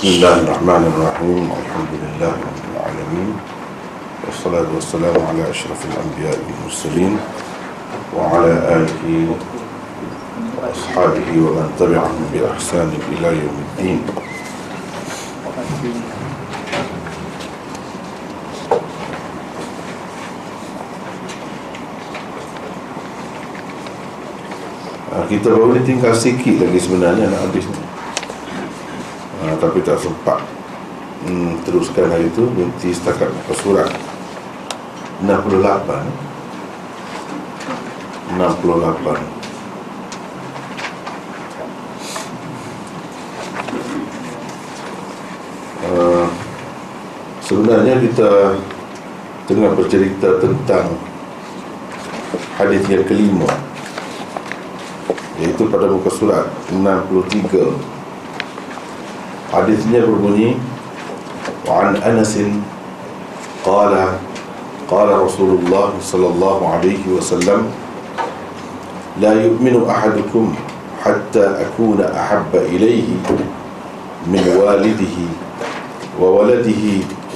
بسم الله الرحمن الرحيم الحمد لله رب العالمين والصلاة والسلام على أشرف الأنبياء والمرسلين وعلى آله وأصحابه ومن تبعهم بإحسان إلى يوم الدين. Ah, Kita baru ni tinggal sikit lagi sebenarnya nak habis ni. Ha, Tapi tak sempat. Hmm, Teruskan hari itu Berhenti setakat muka surat. 68 68 Uh, sebenarnya kita tengah bercerita tentang hadis yang kelima iaitu pada muka surat 63 حديث نير البني وعن أنس قال قال رسول الله صلى الله عليه وسلم لا يؤمن أحدكم حتى أكون أحب إليه من والده وولده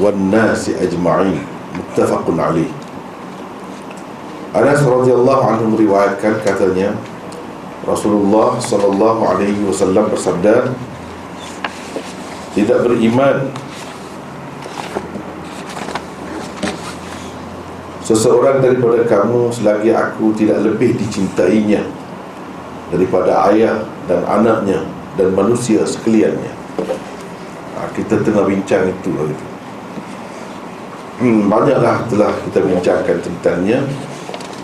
والناس أجمعين. متفق عليه. أنس رضي الله عنه رواية كان كتنيا رسول الله صلى الله عليه وسلم بصدام tidak beriman. Seseorang daripada kamu selagi aku tidak lebih dicintainya daripada ayah dan anaknya dan manusia sekaliannya. Ha, kita tengah bincang itu hari itu. Hmm, banyaklah telah kita bincangkan tentangnya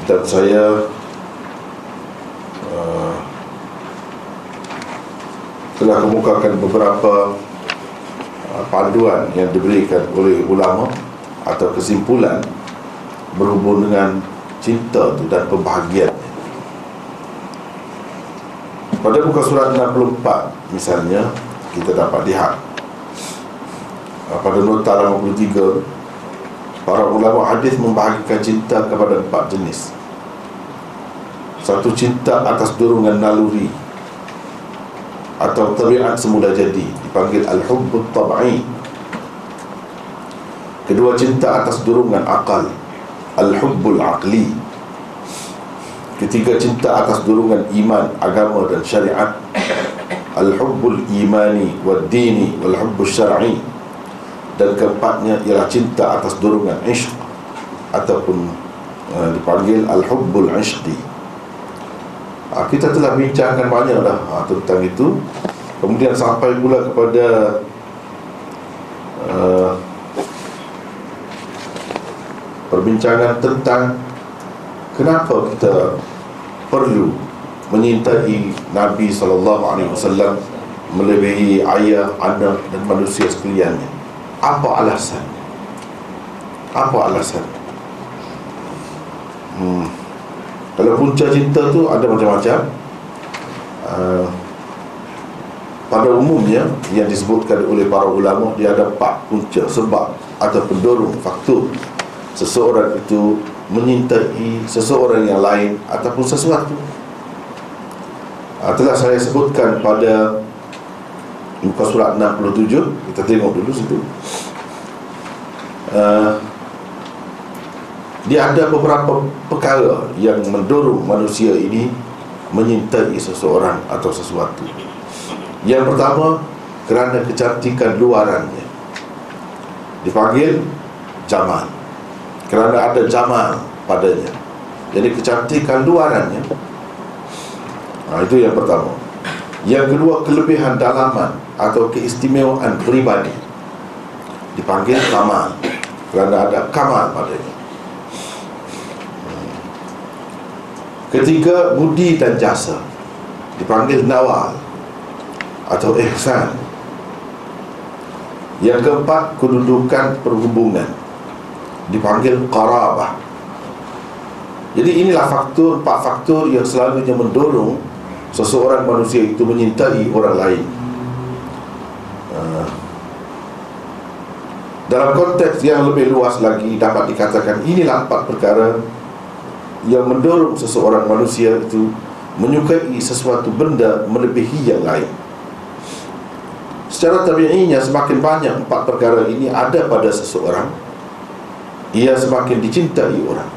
dan saya uh, telah kemukakan beberapa panduan yang diberikan oleh ulama atau kesimpulan berhubung dengan cinta tu dan pembahagian. Pada buka surat 64 misalnya kita dapat lihat. Uh, pada nota 83 Para ulama hadis membahagikan cinta kepada empat jenis. Satu cinta atas dorongan naluri Atau tabiat semula jadi Dipanggil Al-Hubbut Tab'i Kedua cinta atas dorongan akal. Al-Hubbul Aqli Ketiga cinta atas dorongan iman, agama dan syariat. Al-Hubbul Imani Wad-Dini Wal-Hubbul Syar'i dan keempatnya ialah cinta atas dorongan ishq ataupun uh, dipanggil al-hubbul ishqi uh, kita telah bincangkan banyak dah uh, tentang itu kemudian sampai pula kepada uh, perbincangan tentang kenapa kita perlu menyintai Nabi SAW melebihi ayah, anak dan manusia sekaliannya. Apa alasan? Apa alasan? Hmm. kalau punca cinta tu ada macam-macam. Uh, pada umumnya yang disebutkan oleh para ulama dia ada empat punca sebab atau pendorong faktor. Seseorang itu menyintai seseorang yang lain ataupun sesuatu. Uh, telah saya sebutkan pada muka surat 67 kita tengok dulu situ. Uh, dia ada beberapa perkara yang mendorong manusia ini menyintai seseorang atau sesuatu yang pertama kerana kecantikan luarannya. Dipanggil jamal. Kerana ada jamal padanya. Jadi kecantikan luarannya nah, itu yang pertama. Yang kedua kelebihan dalaman atau keistimewaan peribadi dipanggil kamal kerana ada kamal padanya. Ketiga budi dan jasa. Dipanggil nawal atau ihsan. Yang keempat kedudukan perhubungan. Dipanggil qarabah. Jadi inilah faktor empat faktor yang selalunya mendorong seseorang manusia itu menyintai orang lain. Dalam konteks yang lebih luas lagi dapat dikatakan inilah empat perkara yang mendorong seseorang manusia itu menyukai sesuatu benda melebihi yang lain secara tabi'inya semakin banyak empat perkara ini ada pada seseorang ia semakin dicintai orang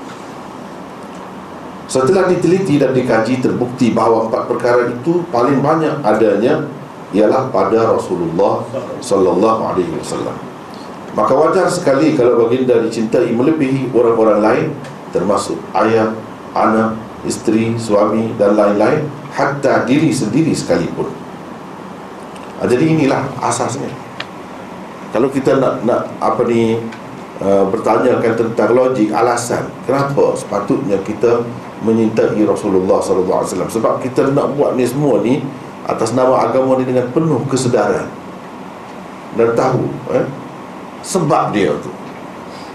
setelah diteliti dan dikaji terbukti bahawa empat perkara itu paling banyak adanya ialah pada Rasulullah sallallahu alaihi wasallam. Maka wajar sekali kalau baginda dicintai melebihi orang-orang lain termasuk ayah, anak, isteri, suami dan lain-lain hatta diri sendiri sekalipun. Ha, jadi inilah asasnya. Kalau kita nak nak apa ni uh, bertanyakan tentang logik alasan kenapa sepatutnya kita menyintai Rasulullah sallallahu alaihi wasallam? Sebab kita nak buat ni semua ni atas nama agama ni dengan penuh kesedaran dan tahu eh, sebab dia tu.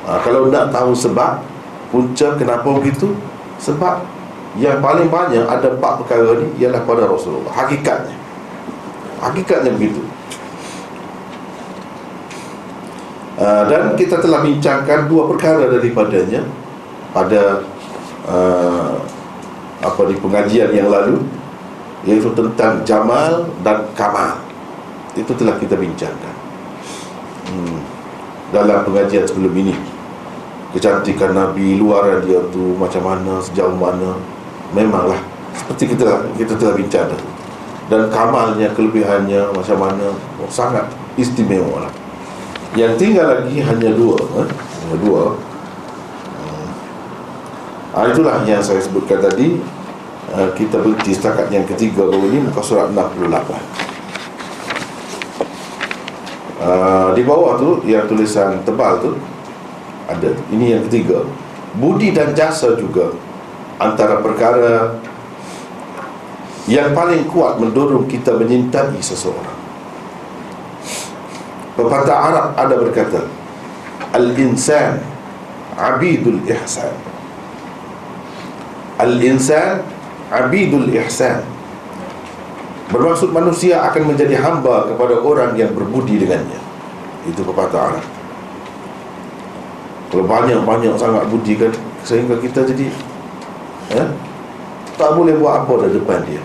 Ha, kalau nak tahu sebab punca kenapa begitu? Sebab yang paling banyak ada empat perkara ni ialah pada Rasulullah hakikatnya hakikatnya begitu. Uh, dan kita telah bincangkan dua perkara daripadanya pada uh, apa di pengajian yang lalu iaitu tentang jamal dan kamal. Itu telah kita bincangkan. Hmm. dalam pengajian sebelum ini kecantikan Nabi luar dia tu macam mana sejauh mana memanglah seperti kita kita telah bincang dan kamalnya kelebihannya macam mana oh, sangat istimewa lah yang tinggal lagi hanya dua eh? hanya dua. Ha, itulah yang saya sebutkan tadi. Uh, Kita berhenti setakat yang ketiga baru ini Muka surat 68 uh, Di bawah tu Yang tulisan tebal tu Ada. Ini yang ketiga. Budi dan jasa juga Antara perkara Yang paling kuat mendorong kita menyintai seseorang. Pepatah Arab ada berkata Al-insan Abidul ihsan. Al-insan abidul ihsan. Bermaksud manusia akan menjadi hamba kepada orang yang berbudi dengannya. Itu pepatah Arab. Kalau banyak-banyak sangat budi kan Sehingga kita jadi ya, Tak boleh buat apa di depan dia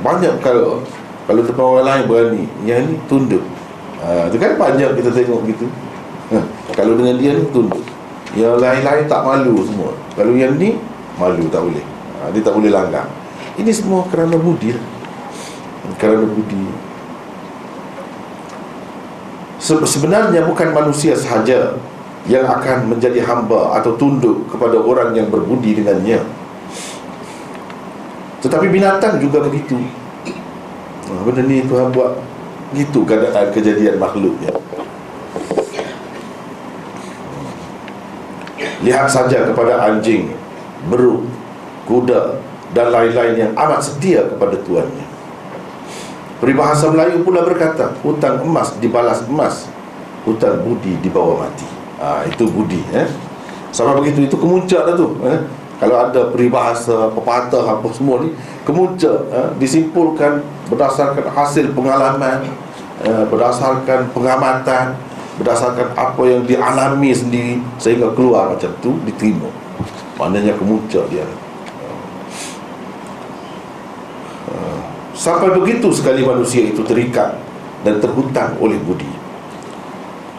Banyak kalau Kalau depan orang lain berani Yang ni tunduk. Ha, Itu kan banyak kita tengok gitu. Ha, Kalau dengan dia ni tunduk. Yang lain-lain tak malu semua. Kalau yang ni malu tak boleh. Ha, Dia tak boleh langgar. Ini semua kerana budi lah. Kerana budi. Sebenarnya bukan manusia sahaja Yang akan menjadi hamba Atau tunduk kepada orang yang berbudi dengannya Tetapi binatang juga begitu ha, Benda ni Tuhan buat Gitu keadaan kejadian makhluknya Lihat saja kepada anjing Beruk kuda dan lain-lain yang amat setia kepada tuannya. Peribahasa Melayu pula berkata, hutang emas dibalas emas, hutang budi dibawa mati. Ha, itu budi. Eh? Sama begitu, itu kemuncak dah tu. Eh? Kalau ada peribahasa, pepatah apa semua ni, kemuncak eh? disimpulkan berdasarkan hasil pengalaman, eh? berdasarkan pengamatan, berdasarkan apa yang dialami sendiri sehingga keluar macam tu diterima. Maknanya kemuncak dia. Sampai begitu sekali manusia itu terikat dan terhutang oleh budi.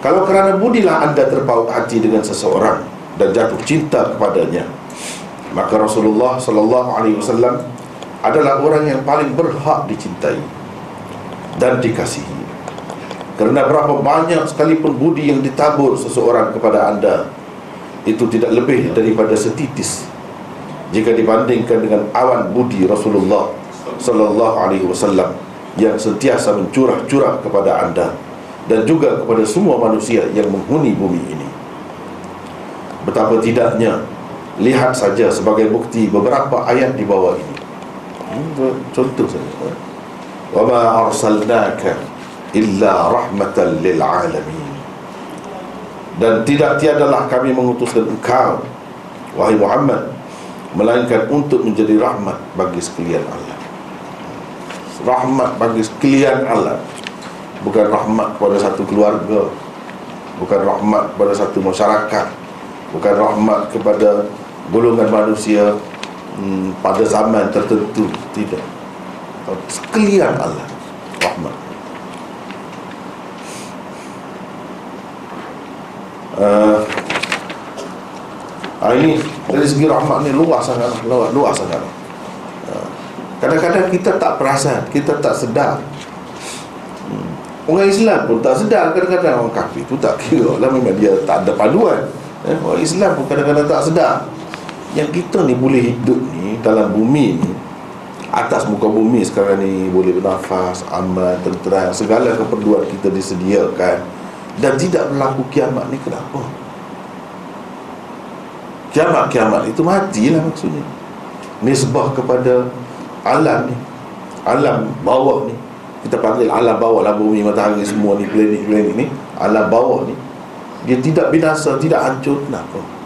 Kalau kerana budilah anda terpaut hati dengan seseorang dan jatuh cinta kepadanya, maka Rasulullah sallallahu alaihi wasallam adalah orang yang paling berhak dicintai dan dikasihi. Kerana berapa banyak sekalipun budi yang ditabur seseorang kepada anda itu tidak lebih daripada setitis jika dibandingkan dengan awan budi Rasulullah sallallahu alaihi wasallam yang sentiasa mencurah-curah kepada anda dan juga kepada semua manusia yang menghuni bumi ini. Betapa tidaknya lihat saja sebagai bukti beberapa ayat di bawah ini. Contoh saja. Wa ma arsalnaka illa rahmatan lil alamin. Dan tidak tiadalah kami mengutuskan engkau wahai Muhammad melainkan untuk menjadi rahmat bagi sekalian Allah rahmat bagi sekalian alam bukan rahmat kepada satu keluarga bukan rahmat kepada satu masyarakat bukan rahmat kepada golongan manusia hmm, pada zaman tertentu tidak. Sekalian Allah rahmat. Uh, ini dari segi rahmat ni luas sangat luas, luas sangat. Uh, kadang-kadang kita tak perasan kita tak sedar. Hmm, orang Islam pun tak sedar kadang-kadang orang kafir tu tak kira lah memang dia tak ada paduan eh, Orang Islam pun kadang-kadang tak sedar yang kita ni boleh hidup ni dalam bumi ni atas muka bumi sekarang ni boleh bernafas, aman, tenteram, segala keperluan kita disediakan dan tidak berlaku kiamat ni kenapa? Kiamat-kiamat itu matilah maksudnya. Nisbah kepada alam ni. Alam bawah ni. Kita panggil alam bawah lah bumi, matahari semua ni, planet-planet ni, alam bawah ni. Dia tidak binasa, tidak hancur, kenapa?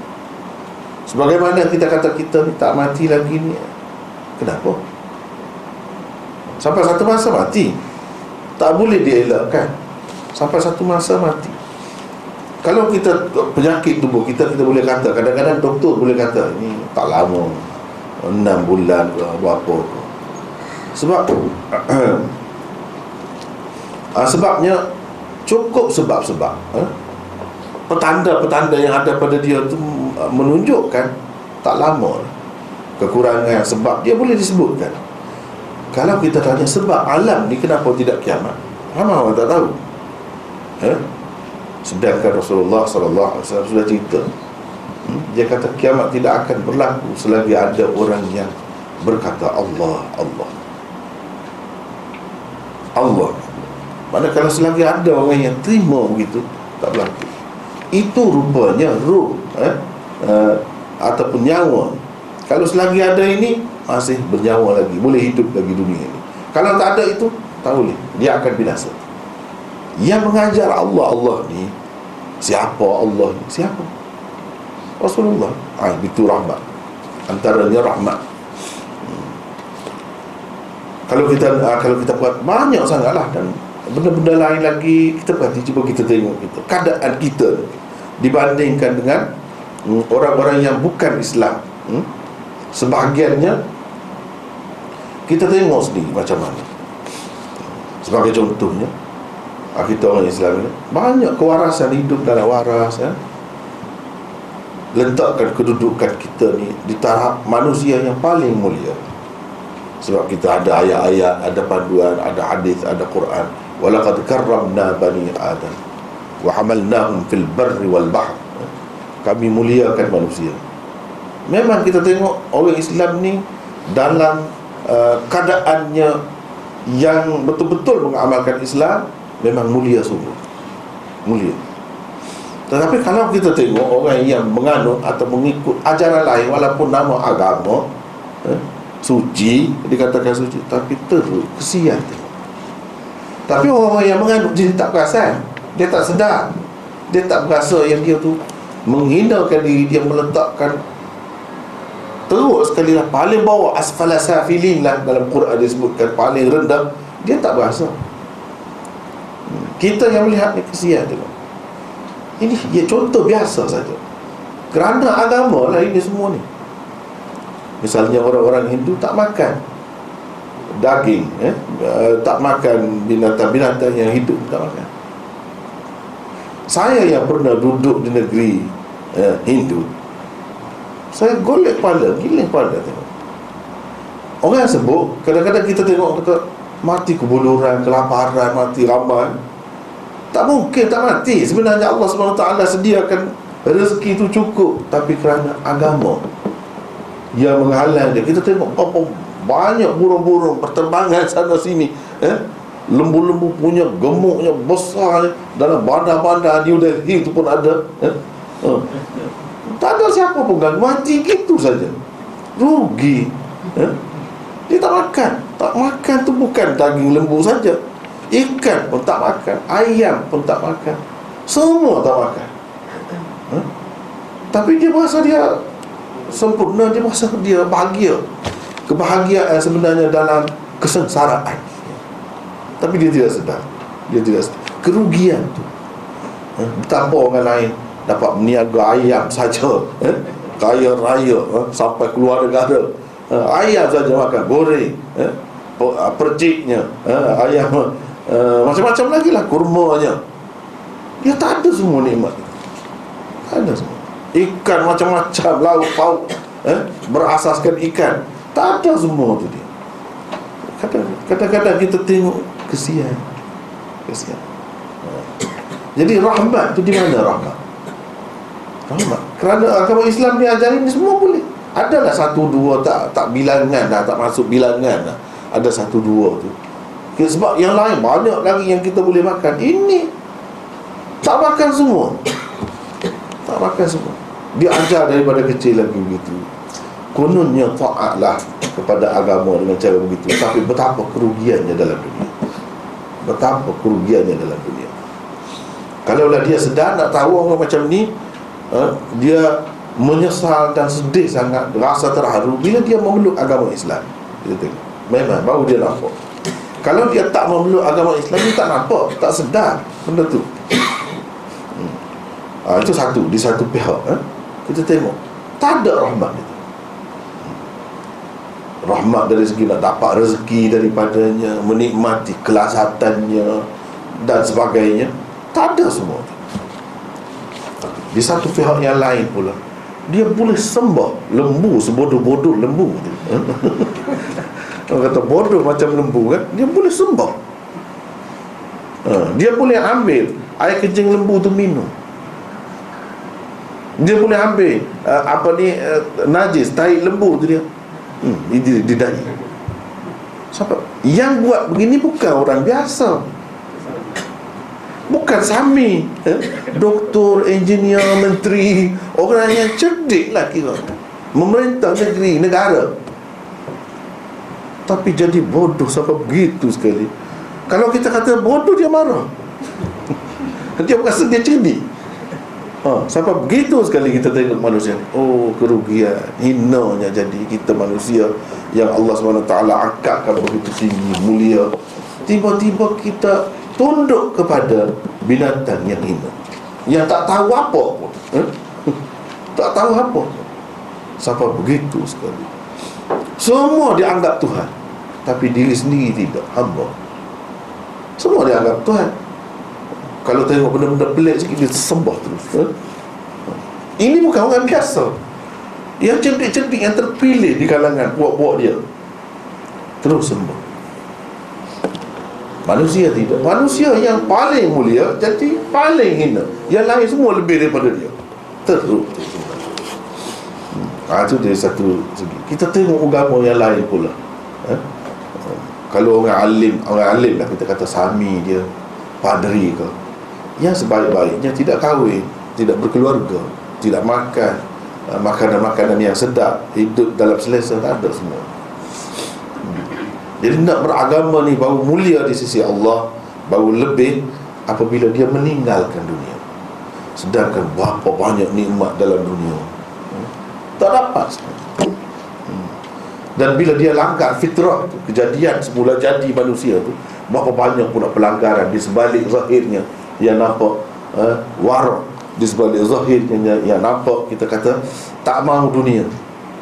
Sebagaimana kita kata kita ni tak mati lagi ni. Kenapa? Sampai satu masa mati Tak boleh dielakkan Sampai satu masa mati Kalau kita penyakit tubuh kita Kita boleh kata Kadang-kadang doktor boleh kata Ini tak lama Enam bulan ke apa ke Sebab uh, Sebabnya Cukup sebab-sebab eh? Petanda-petanda yang ada pada dia tu Menunjukkan Tak lama Kekurangan sebab Dia boleh disebutkan. Kalau kita tanya sebab alam ni kenapa tidak kiamat? Ramai orang tak tahu? Eh? Sedangkan Rasulullah SAW sudah cerita. Hmm? Dia kata kiamat tidak akan berlaku Selagi ada orang yang berkata Allah, Allah. Allah. Manakala selagi ada orang yang terima begitu Tak berlaku. Itu rupanya ruh eh? Uh, Ataupun nyawa. Kalau selagi ada ini masih bernyawa lagi. Boleh hidup lagi dunia ini. Kalau tak ada itu tak boleh. Dia akan binasa. Yang mengajar Allah Allah ni siapa Allah ni? Siapa? Rasulullah. Ah itu rahmat. Antaranya rahmat. Hmm. kalau kita ah, kalau kita buat banyak sangatlah. Dan benda-benda lain lagi kita perhati cuba kita tengok kita keadaan kita dibandingkan dengan hmm, orang-orang yang bukan Islam hmm, sebahagiannya kita tengok sendiri macam mana. Sebagai contohnya ah, kita orang Islam ini banyak kewarasan hidup dalam waras ya. letakkan kedudukan kita ni di taraf manusia yang paling mulia. Sebab kita ada ayat-ayat ada panduan ada hadis ada Quran. Walaqad karramna bani adam wa hamalnahum fil barri wal bahr kami muliakan manusia Memang kita tengok orang Islam ni dalam uh, keadaannya yang betul-betul mengamalkan Islam memang mulia sungguh. Mulia. Tetapi kalau kita tengok orang yang menganut atau mengikut ajaran lain walaupun nama agama eh, suci dikatakan suci tapi teruk kesian tengok. Tapi orang yang menganut dia tak perasan, dia tak sedar. Dia tak berasa yang dia tu menghinakan diri dia meletakkan teruk sekali lah. Paling bawah asfala safilin lah dalam Quran disebutkan paling rendah dia tak berasa. Hmm. kita yang melihat ni kesian tu ini ya, contoh biasa saja. Kerana agama lah ini semua ni. Misalnya orang-orang Hindu tak makan daging eh? Uh, tak makan binatang-binatang yang hidup tak makan saya yang pernah duduk di negeri uh, Hindu. Saya golek kepala Giling kepala tengok. Orang yang sebut Kadang-kadang kita tengok kata Mati kebuluran, kelaparan, mati ramai. Tak mungkin tak mati. Sebenarnya Allah SWT sediakan Rezeki itu cukup. Tapi kerana agama Yang menghalang dia. Kita tengok apa banyak burung-burung Perterbangan sana sini eh? Lembu-lembu punya gemuknya besar Dalam bandar-bandar New Delhi itu pun ada eh? Tak ada siapa pun ganggu. Mati gitu saja. Rugi ya? Dia tak makan. Tak makan tu bukan daging lembu saja. Ikan pun tak makan. Ayam pun tak makan. Semua tak makan. Ya? Tapi dia merasa dia Sempurna Dia merasa dia bahagia. Kebahagiaan sebenarnya dalam Kesengsaraan Tapi dia tidak sedar Dia tidak sedar Kerugian tu ya? Betapa orang lain dapat meniaga ayam saja eh? kaya raya eh? sampai keluar negara eh? ayam saja makan goreng eh? Ah, perciknya eh? ayam eh? macam-macam lagi lah kurmanya dia tak ada semua nikmat ada semua ikan macam-macam laut pauk eh? berasaskan ikan tak ada semua tu dia kadang-kadang kita tengok kesian. Kesian. Jadi rahmat tu di mana rahmat? Rahmat. Kerana agama Islam ni ajarin ni semua boleh. Adalah satu dua tak tak bilangan dah tak masuk bilangan dah? Ada satu dua tu. Sebab yang lain banyak lagi yang kita boleh makan. Ini tak makan semua. Tak makan semua. Dia ajar daripada kecil lagi begitu. Kononnya taatlah kepada agama dengan cara begitu. Tapi betapa kerugiannya dalam dunia betapa kerugiannya dalam dunia. Kalaulah dia sedar nak tahu orang macam ni uh, dia menyesal dan sedih sangat rasa terharu bila dia memeluk agama Islam. Kita tengok. Memang baru dia nampak. Kalau dia tak memeluk agama Islam dia tak nampak tak sedar benda tu. Hmm. ha, itu satu di satu pihak eh? kita tengok. Tak ada rahmat itu rahmat dari segi nak dapat rezeki daripadanya menikmati kelasatannya dan sebagainya. Tak ada semua. Di satu pihak yang lain pula dia boleh sembah lembu sebodoh-bodoh lembu. Orang kata bodoh macam lembu kan? Dia boleh sembah. Ha, dia boleh ambil air kencing lembu tu minum. Dia boleh ambil uh, apa ni uh, najis tai lembu tu dia hmm, di, di dahi sebab yang buat begini bukan orang biasa. Bukan Sami eh? Doktor, engineer, menteri. Orang yang cerdik lah kira. Memerintah negeri, negara. Tapi jadi bodoh sampai begitu sekali. Kalau kita kata bodoh dia marah. Dia bukan dia cerdik ha, Sampai begitu sekali kita tengok manusia. Oh kerugian. Hinanya jadi kita manusia Yang Allah SWT angkatkan begitu tinggi Mulia. Tiba-tiba kita tunduk kepada binatang yang hina. Yang tak tahu apa pun eh? tak tahu apa sampai begitu sekali. Semua dianggap Tuhan tapi diri sendiri tidak hamba. Semua dianggap Tuhan kalau tengok benda-benda pelik sikit dia sembah terus eh? ini bukan orang biasa. Yang cerdik-cerdik yang terpilih di kalangan buat-buat dia terus sembah. Manusia tidak. Manusia yang paling mulia Jadi paling hina. Yang lain semua lebih daripada dia. Teruk hmm. ha, Itu dia satu segi. Kita tengok agama yang lain pula ha? Kalau orang alim Orang alim lah kita kata Sami dia Padri ke Yang sebaik-baiknya tidak kahwin Tidak berkeluarga Tidak makan ha, Makanan-makanan yang sedap Hidup dalam selesa Tak ada semua jadi nak beragama ni baru mulia di sisi Allah Baru lebih apabila dia meninggalkan dunia Sedangkan berapa banyak nikmat dalam dunia hmm? Tak dapat hmm. Dan bila dia langgar fitrah tu, Kejadian semula jadi manusia tu Berapa banyak pula pelanggaran di sebalik zahirnya Yang nampak eh, Warah di sebalik zahirnya yang, yang nampak kita kata Tak mahu dunia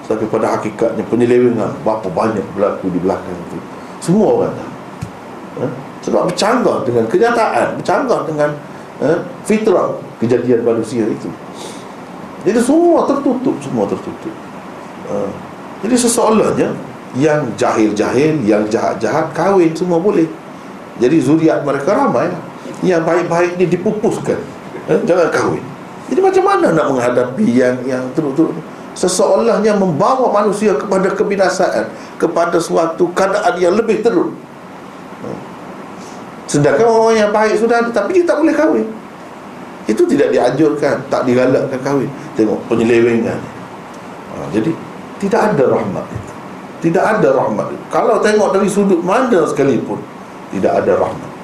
tapi pada hakikatnya penyelewengan Berapa banyak berlaku di belakang itu Semua orang tahu ha? Sebab bercanggah dengan kenyataan Bercanggah dengan ha? fitrah Kejadian manusia itu Jadi semua tertutup Semua tertutup ha? Jadi seseolahnya Yang jahil-jahil Yang jahat-jahat Kahwin semua boleh Jadi zuriat mereka ramai Yang baik-baik ni dipupuskan. Ha? Jangan kahwin. Jadi macam mana nak menghadapi Yang yang teruk-teruk? Seseolahnya membawa manusia kepada kebinasaan kepada suatu keadaan yang lebih teruk. Sedangkan orang yang baik sudah tapi dia tak boleh kahwin. Itu tidak dianjurkan tak digalakkan kahwin. Tengok penyelewengan ha, jadi tidak ada rahmat itu. Tidak ada rahmat itu. kalau tengok dari sudut mana sekalipun tidak ada rahmat. hmm.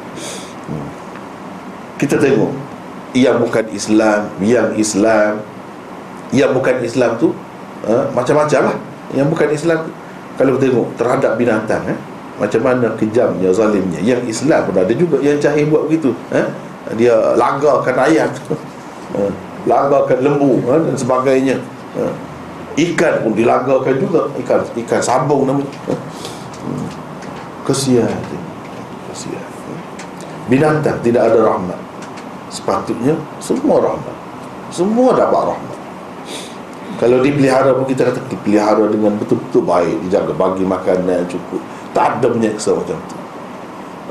Kita tengok yang bukan Islam yang Islam yang bukan Islam tu ha, macam-macam lah. Yang bukan Islam kalau kita tengok terhadap binatang eh, macam mana kejamnya zalimnya. Yang Islam pun ada juga yang cahaya buat begitu eh, dia langgarkan ayat eh, langgarkan lembu eh, dan sebagainya. Eh, ikan pun dilanggarkan juga. Ikan ikan sambung namanya. Eh. Kesian kesian. Binatang tidak ada rahmat sepatutnya semua rahmat. Semua dapat rahmat. Kalau dipelihara pun kita kata Dipelihara dengan betul-betul baik Dijaga bagi makanan yang cukup. Tak ada menyeksa macam tu.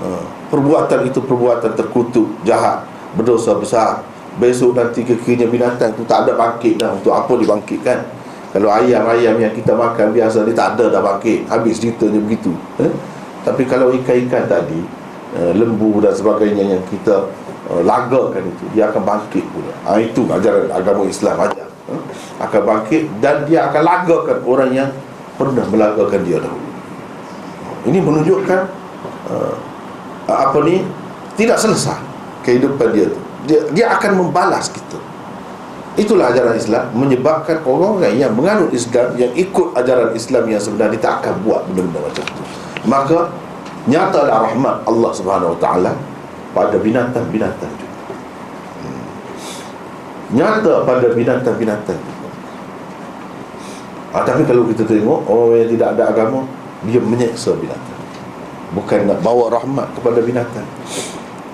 Ha. Perbuatan itu perbuatan terkutuk Jahat Berdosa besar. Besok nanti kekinya binatang tu Tak ada bangkit dah Untuk apa dibangkitkan. Kalau ayam-ayam yang kita makan Biasa dia tak ada dah bangkit. Habis ceritanya begitu. Eh? Tapi kalau ikan-ikan tadi uh, Lembu dan sebagainya yang kita uh, Lagakan itu. Dia akan bangkit pula. Ha, Itu ajaran agama Islam ajar. Uh, Akan bangkit Dan dia akan lagakan orang yang Pernah melagakan dia dahulu. Ini menunjukkan uh, Apa ni Tidak selesai Kehidupan dia tu. Dia, dia akan membalas kita. Itulah ajaran Islam Menyebabkan orang-orang yang menganut Islam Yang ikut ajaran Islam yang sebenarnya Tak akan buat benda-benda macam tu. Maka nyatalah rahmat Allah Subhanahu Wa Taala pada binatang-binatang juga. Hmm. Nyata pada binatang-binatang juga. Ha, tapi kalau kita tengok orang yang tidak ada agama dia menyeksa binatang. Bukan nak bawa rahmat kepada binatang.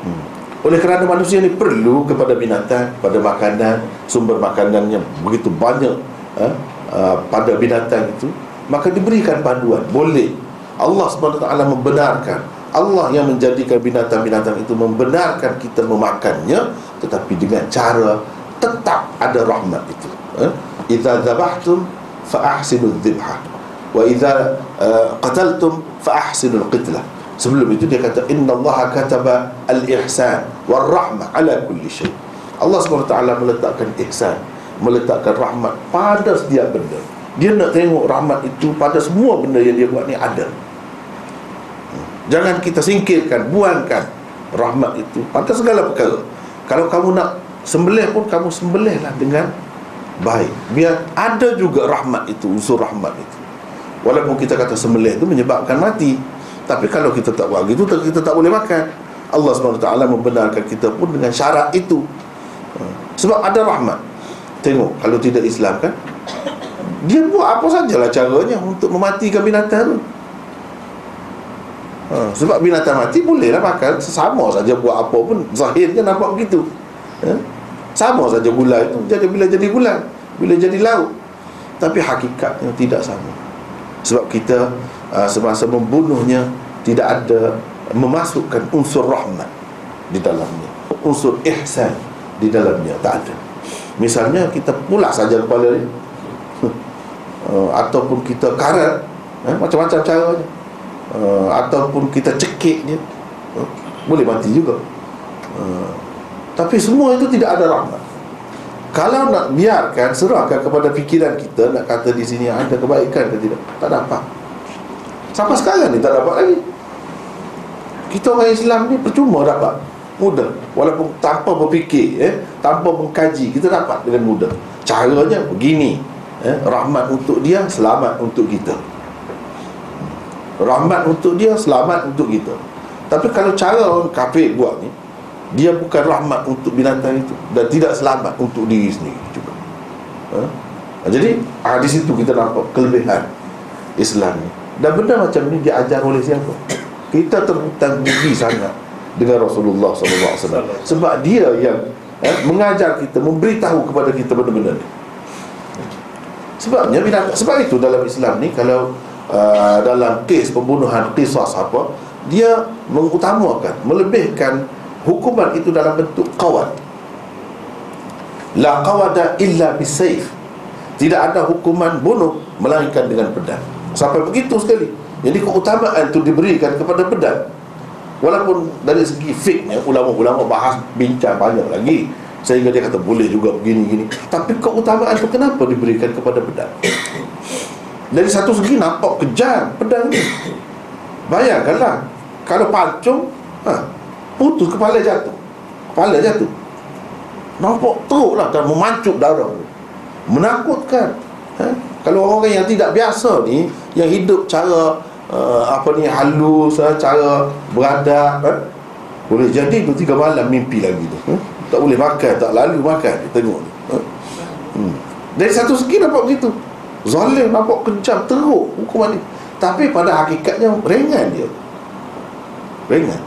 Hmm. Oleh kerana manusia ni perlu kepada binatang, pada makanan, sumber makanannya begitu banyak ha, uh, pada binatang itu, maka diberikan panduan. Boleh Allah SWT membenarkan Allah yang menjadikan binatang-binatang itu membenarkan kita memakannya tetapi dengan cara tetap ada rahmat itu. Eh? idza dhabhtum fa ahsinu dhibha. Wa idza uh, qataltum fa ahsinu qitlah sebelum itu dia kata inna Allah kataba al-ihsan war rahmah ala kulli shay Allah SWT meletakkan ihsan meletakkan rahmat pada setiap benda. Dia nak tengok rahmat itu pada semua benda yang dia buat ni ada Jangan kita singkirkan, buangkan rahmat itu pada segala perkara. Kalau kamu nak sembelih pun kamu sembelihlah dengan baik. Biar ada juga rahmat itu, unsur rahmat itu. Walaupun kita kata sembelih itu menyebabkan mati. Tapi kalau kita tak buat itu, kita tak boleh makan. Allah SWT membenarkan kita pun dengan syarat itu. Ha. Sebab ada rahmat. Tengok, kalau tidak Islam kan, dia buat apa sajalah caranya untuk mematikan binatang itu ha, Sebab binatang mati bolehlah makan. Sama saja buat apa pun Zahirnya nampak begitu. Ha? Sama saja gula itu jadi Bila jadi gula Bila jadi lauk Tapi hakikatnya tidak sama. Sebab kita uh, Semasa membunuhnya Tidak ada Memasukkan unsur rahmat Di dalamnya. Unsur ihsan Di dalamnya Tak ada. Misalnya kita pulak saja kepala dia. Uh, Ataupun kita karat eh, Macam-macam caranya uh, ataupun kita cekik dia uh, boleh mati juga. Uh, tapi semua itu tidak ada rahmat. Kalau nak biarkan serahkan kepada fikiran kita nak kata di sini ada kebaikan ke tidak tak dapat sampai sekarang ni tak dapat lagi. Kita orang Islam ni percuma dapat. Mudah. Walaupun tanpa berfikir eh, tanpa mengkaji kita dapat dengan mudah. Caranya begini eh, rahmat untuk dia selamat untuk kita Rahmat untuk dia Selamat untuk kita. Tapi kalau cara orang kafir buat ni Dia bukan rahmat untuk binatang itu Dan tidak selamat untuk diri sendiri juga. Ha? Jadi ha, Di situ kita nampak kelebihan Islam ni. Dan benda macam ni dia ajar oleh siapa? Kita terhutang budi sangat Dengan Rasulullah SAW Sebab dia yang eh, Mengajar kita Memberitahu kepada kita benda-benda ni. Sebabnya binatang Sebab itu dalam Islam ni Kalau Uh, dalam kes pembunuhan qisas apa dia mengutamakan melebihkan hukuman itu dalam bentuk qawad. La qawada illa bisayf. Tidak ada hukuman bunuh melainkan dengan pedang. Sampai begitu sekali. Jadi keutamaan itu diberikan kepada pedang. Walaupun dari segi fiknya ulama-ulama bahas bincang banyak lagi sehingga dia kata boleh juga begini-gini. Tapi keutamaan itu kenapa diberikan kepada pedang dari satu segi nampak kejam pedang ni Bayangkanlah Kalau pancung ha, Putus kepala jatuh Kepala jatuh Nampak teruk lah Dan memancuk darah Menakutkan ha? Kalau orang yang tidak biasa ni Yang hidup cara uh, Apa ni halus ha? Cara beradab ha? Boleh jadi tu tiga malam mimpi lagi tu ha? Tak boleh makan Tak lalu makan Tengok ha? hmm. Dari satu segi nampak begitu Zalim nampak kejam teruk hukuman ni. Tapi pada hakikatnya ringan dia. Ringan.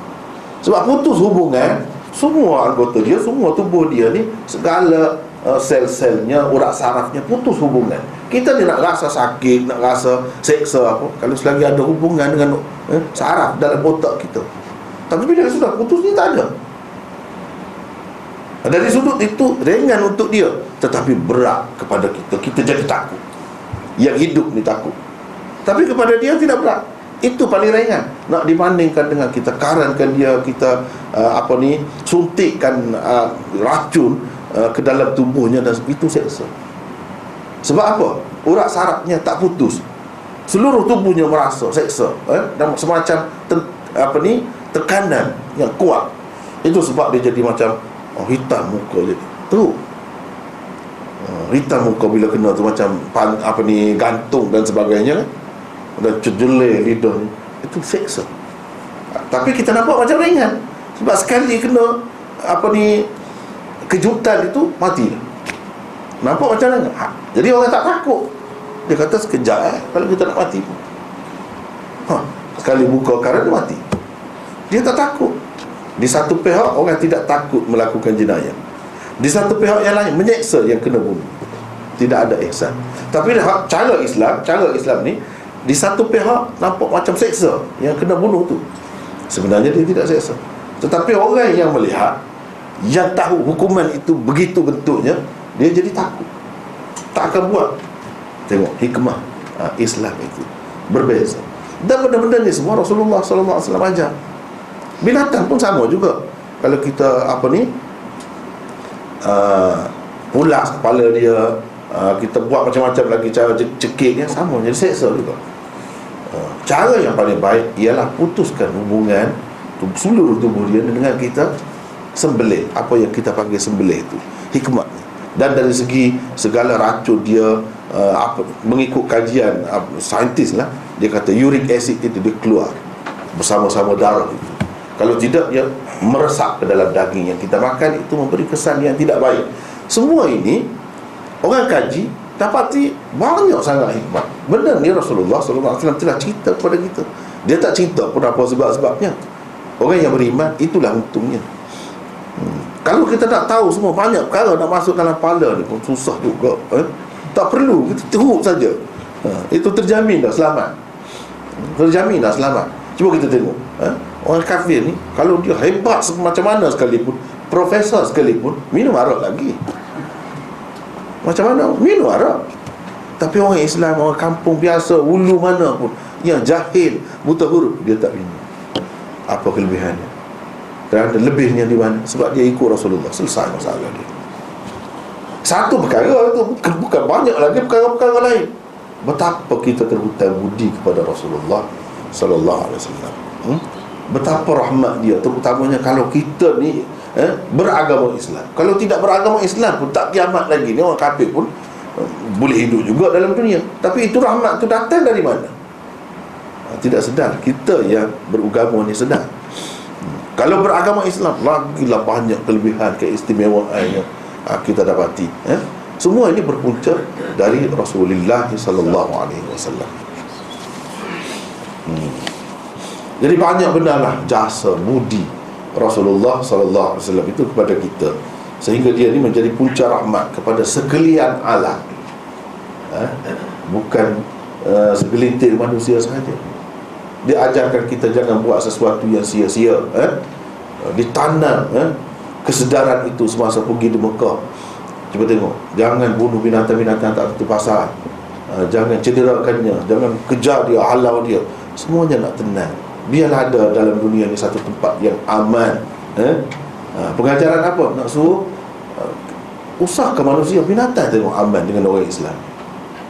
Sebab putus hubungan Semua anggota dia Semua tubuh dia ni Segala uh, sel-selnya urat sarafnya putus hubungan. Kita ni nak rasa sakit nak rasa seksa apa kalau selagi ada hubungan dengan eh, saraf dalam otak kita. Tapi bila sudah putus ni tak ada. Dari sudut itu ringan untuk dia. Tetapi berat kepada kita. Kita jadi takut yang hidup ni takut. Tapi kepada dia tidak berat. Itu paling ringan. Nak dibandingkan dengan kita karankan dia kita uh, apa ni suntikkan uh, racun uh, ke dalam tubuhnya dan itu seksa sebab apa? Urat sarafnya tak putus. Seluruh tubuhnya merasa seksa eh? dan semacam ten, apa ni tekanan yang kuat. Itu sebab dia jadi macam oh, hitam muka jadi. Tu uh, hitam muka bila kena tu macam pan, apa ni gantung dan sebagainya kan. Dan cejelai lidah itu seksa tapi kita nampak macam ringan. Sebab sekali kena apa ni kejutan itu mati. Nampak macam ringan. Ha. jadi orang tak takut. Dia kata sekejap eh kalau kita nak mati pun. Ha. sekali buka karat dia mati. Dia tak takut. Di satu pihak orang tidak takut melakukan jenayah di satu pihak yang lain menyeksa yang kena bunuh. Tidak ada ihsan. Tapi cara Islam cara Islam ni di satu pihak nampak macam seksa yang kena bunuh tu. Sebenarnya dia tidak seksa. Tetapi orang yang melihat yang tahu hukuman itu begitu bentuknya dia jadi takut. Tak akan buat. Tengok hikmah ha, Islam itu berbeza. Dan benda-benda ni semua Rasulullah SAW ajar. Binatang pun sama juga. Kalau kita apa ni uh, pulas kepala dia uh, kita buat macam-macam lagi cara cekiknya sama jadi seksa juga. Cara yang paling baik ialah putuskan hubungan seluruh tubuh dia dengan kita sembelih. Apa yang kita panggil sembelih itu hikmat dan dari segi segala racun dia uh, apa mengikut kajian uh, saintis lah dia kata uric acid itu dia keluar bersama-sama darah itu. Kalau tidak dia meresap ke dalam daging yang kita makan itu memberi kesan yang tidak baik. Semua ini orang kaji dapati banyak sangat hikmah. Benda ni Rasulullah SAW telah cerita kepada kita. Dia tak cerita pun apa sebab-sebabnya. Orang yang beriman itulah untungnya. Hmm. kalau kita nak tahu semua banyak perkara nak masuk dalam kepala ni pun susah juga eh? tak perlu kita teruk saja. Ha, itu terjamin dah selamat. Terjamin dah selamat. Cuba kita tengok eh? Orang kafir ni kalau dia hebat macam mana sekalipun profesor sekalipun minum arak lagi macam mana? Minum arak Tapi orang Islam, orang kampung biasa Ulu mana pun Yang jahil, buta huruf Dia tak minum Apa kelebihannya? Kerana lebihnya di mana? Sebab dia ikut Rasulullah Selesai masalah dia Satu perkara itu Bukan, banyak lagi perkara-perkara lain Betapa kita terhutang budi kepada Rasulullah Sallallahu Alaihi Wasallam hmm? Betapa rahmat dia Terutamanya kalau kita ni eh, beragama Islam. Kalau tidak beragama Islam pun tak kiamat lagi ni orang kafir pun eh, boleh hidup juga dalam dunia. Tapi itu rahmat tu datang dari mana? Ha, tidak sedar. Kita yang beragama ni sedar. Hmm. Kalau beragama Islam lagilah banyak kelebihan keistimewaannya ha, kita dapati. Eh? Semua ini berpunca dari Rasulullah sallallahu alaihi wasallam. Hmm. Jadi banyak benda lah. Jasa, budi, Rasulullah sallallahu alaihi wasallam itu kepada kita. Sehingga dia ini menjadi punca rahmat kepada sekalian alam. Ha? bukan uh, segelintir manusia sahaja. Dia ajarkan kita jangan buat sesuatu yang sia-sia eh? ditanam eh? kesedaran itu semasa pergi di Mekah. Cuba tengok. Jangan bunuh binatang-binatang tak tentu pasal. Uh, jangan cederakannya. Jangan kejar dia halau dia. Semuanya nak tenang biarlah ada dalam dunia ni satu tempat yang aman eh? ha, pengajaran apa? Nak suruh uh, usahkan manusia binatang tengok aman dengan orang Islam.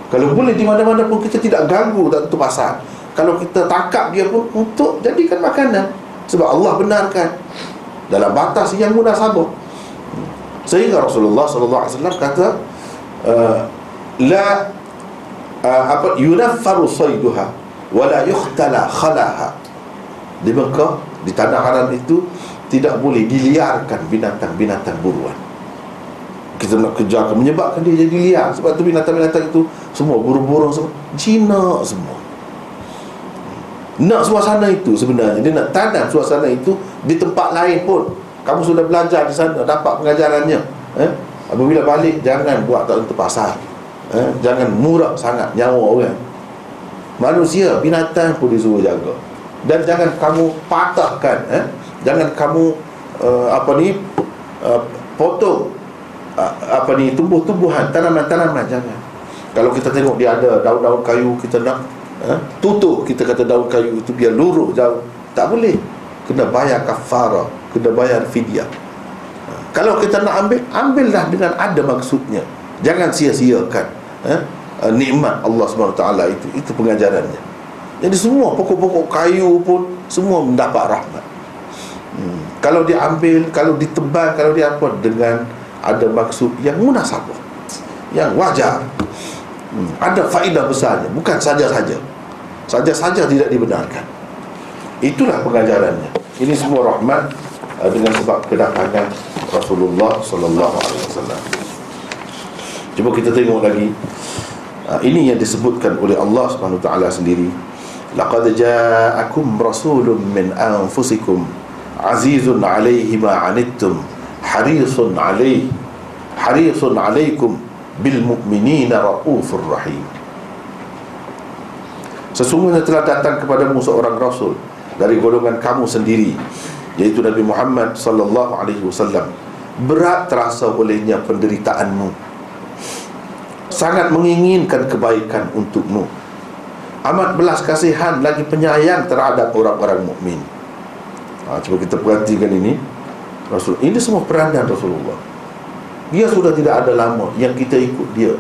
Kalau boleh di mana-mana pun kita tidak ganggu tak tentu pasal. Kalau kita tangkap dia pun untuk jadikan makanan. Sebab Allah benarkan dalam batas yang munasabah sehingga Rasulullah sallallahu alaihi wasallam kata uh, la uh, apa yunaffaru sayduha wala yukhtala khalaha di Mekah di tanah haram itu tidak boleh diliarkan binatang-binatang buruan. Kita nak kejar menyebabkan dia jadi liar. Sebab tu binatang-binatang itu semua burung-burung semua jinak semua. Nak suasana itu sebenarnya dia nak tanam suasana itu di tempat lain pun. Kamu sudah belajar di sana dapat pengajarannya eh? Apabila balik jangan buat tak tentu pasal eh? Jangan murah sangat nyawa orang. Manusia, binatang pun disuruh jaga Dan jangan kamu patahkan eh? Jangan kamu uh, Apa ni uh, Potong uh, Apa ni Tumbuh-tumbuhan Tanaman-tanaman Jangan Kalau kita tengok dia ada Daun-daun kayu Kita nak eh? Tutup kita kata daun kayu itu Biar luruh jauh Tak boleh Kena bayar kafara Kena bayar fidyah kalau kita nak ambil Ambillah dengan ada maksudnya Jangan sia-siakan eh? Nikmat Allah SWT itu Itu pengajarannya Jadi semua pokok-pokok kayu pun Semua mendapat rahmat hmm. Kalau dia ambil Kalau ditebang Kalau dia apa Dengan ada maksud yang munasabah Yang wajar hmm. Ada faedah besarnya Bukan saja-saja Saja-saja tidak dibenarkan Itulah pengajarannya Ini semua rahmat uh, Dengan sebab kedatangan Rasulullah sallallahu alaihi wasallam. Cuba kita tengok lagi. Uh, ini yang disebutkan oleh Allah Subhanahu taala sendiri. Laqad ja'akum rasulun min anfusikum azizun 'alaihi ma 'anittum harisun 'alaihi harisun 'alaikum bil mu'minina raufur rahim. Sesungguhnya telah datang kepadamu seorang rasul dari golongan kamu sendiri yaitu Nabi Muhammad sallallahu alaihi wasallam. Berat terasa olehnya penderitaanmu. Sangat menginginkan kebaikan untukmu amat belas kasihan lagi penyayang terhadap orang-orang mukmin. Ha, cuba kita perhatikan ini. Rasul ini semua peranan Rasulullah. Dia sudah tidak ada lama yang kita ikut dia.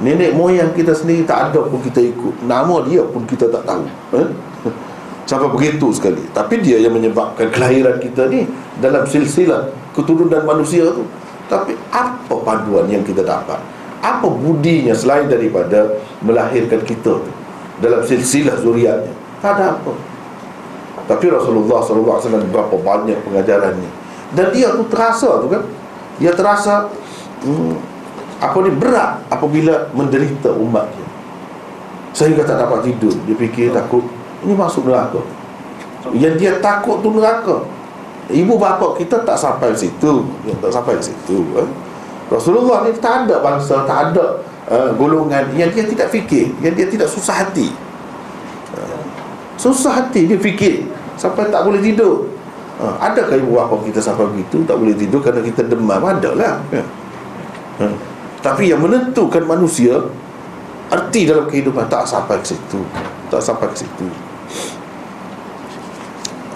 Nenek moyang kita sendiri tak ada pun kita ikut. Nama dia pun kita tak tahu. Eh? Sampai begitu sekali. Tapi dia yang menyebabkan kelahiran kita ni Dalam silsilah keturunan manusia tu. Tapi apa panduan yang kita dapat? Apa budinya selain daripada Melahirkan kita tu Dalam silsilah zuriatnya. Tak ada apa. Tapi Rasulullah SAW Berapa banyak pengajarannya. Dan dia tu terasa tu kan? Dia terasa hmm, Apa ni berat Apabila menderita umatnya Sehingga tak dapat tidur. Dia fikir takut ini masuk neraka. Yang dia takut tu neraka. Ibu bapa kita tak sampai situ. Yang tak sampai situ eh? Rasulullah ni tak ada bangsa Tak ada uh, golongan Yang dia tidak fikir Yang dia tidak susah hati. Uh, Susah hati dia fikir Sampai tak boleh tidur? Uh, Adakah ibu bapa kita sampai begitu? Tak boleh tidur kerana kita demam Adalah. Uh, Tapi yang menentukan manusia Arti dalam kehidupan Tak sampai ke situ. Tak sampai ke situ.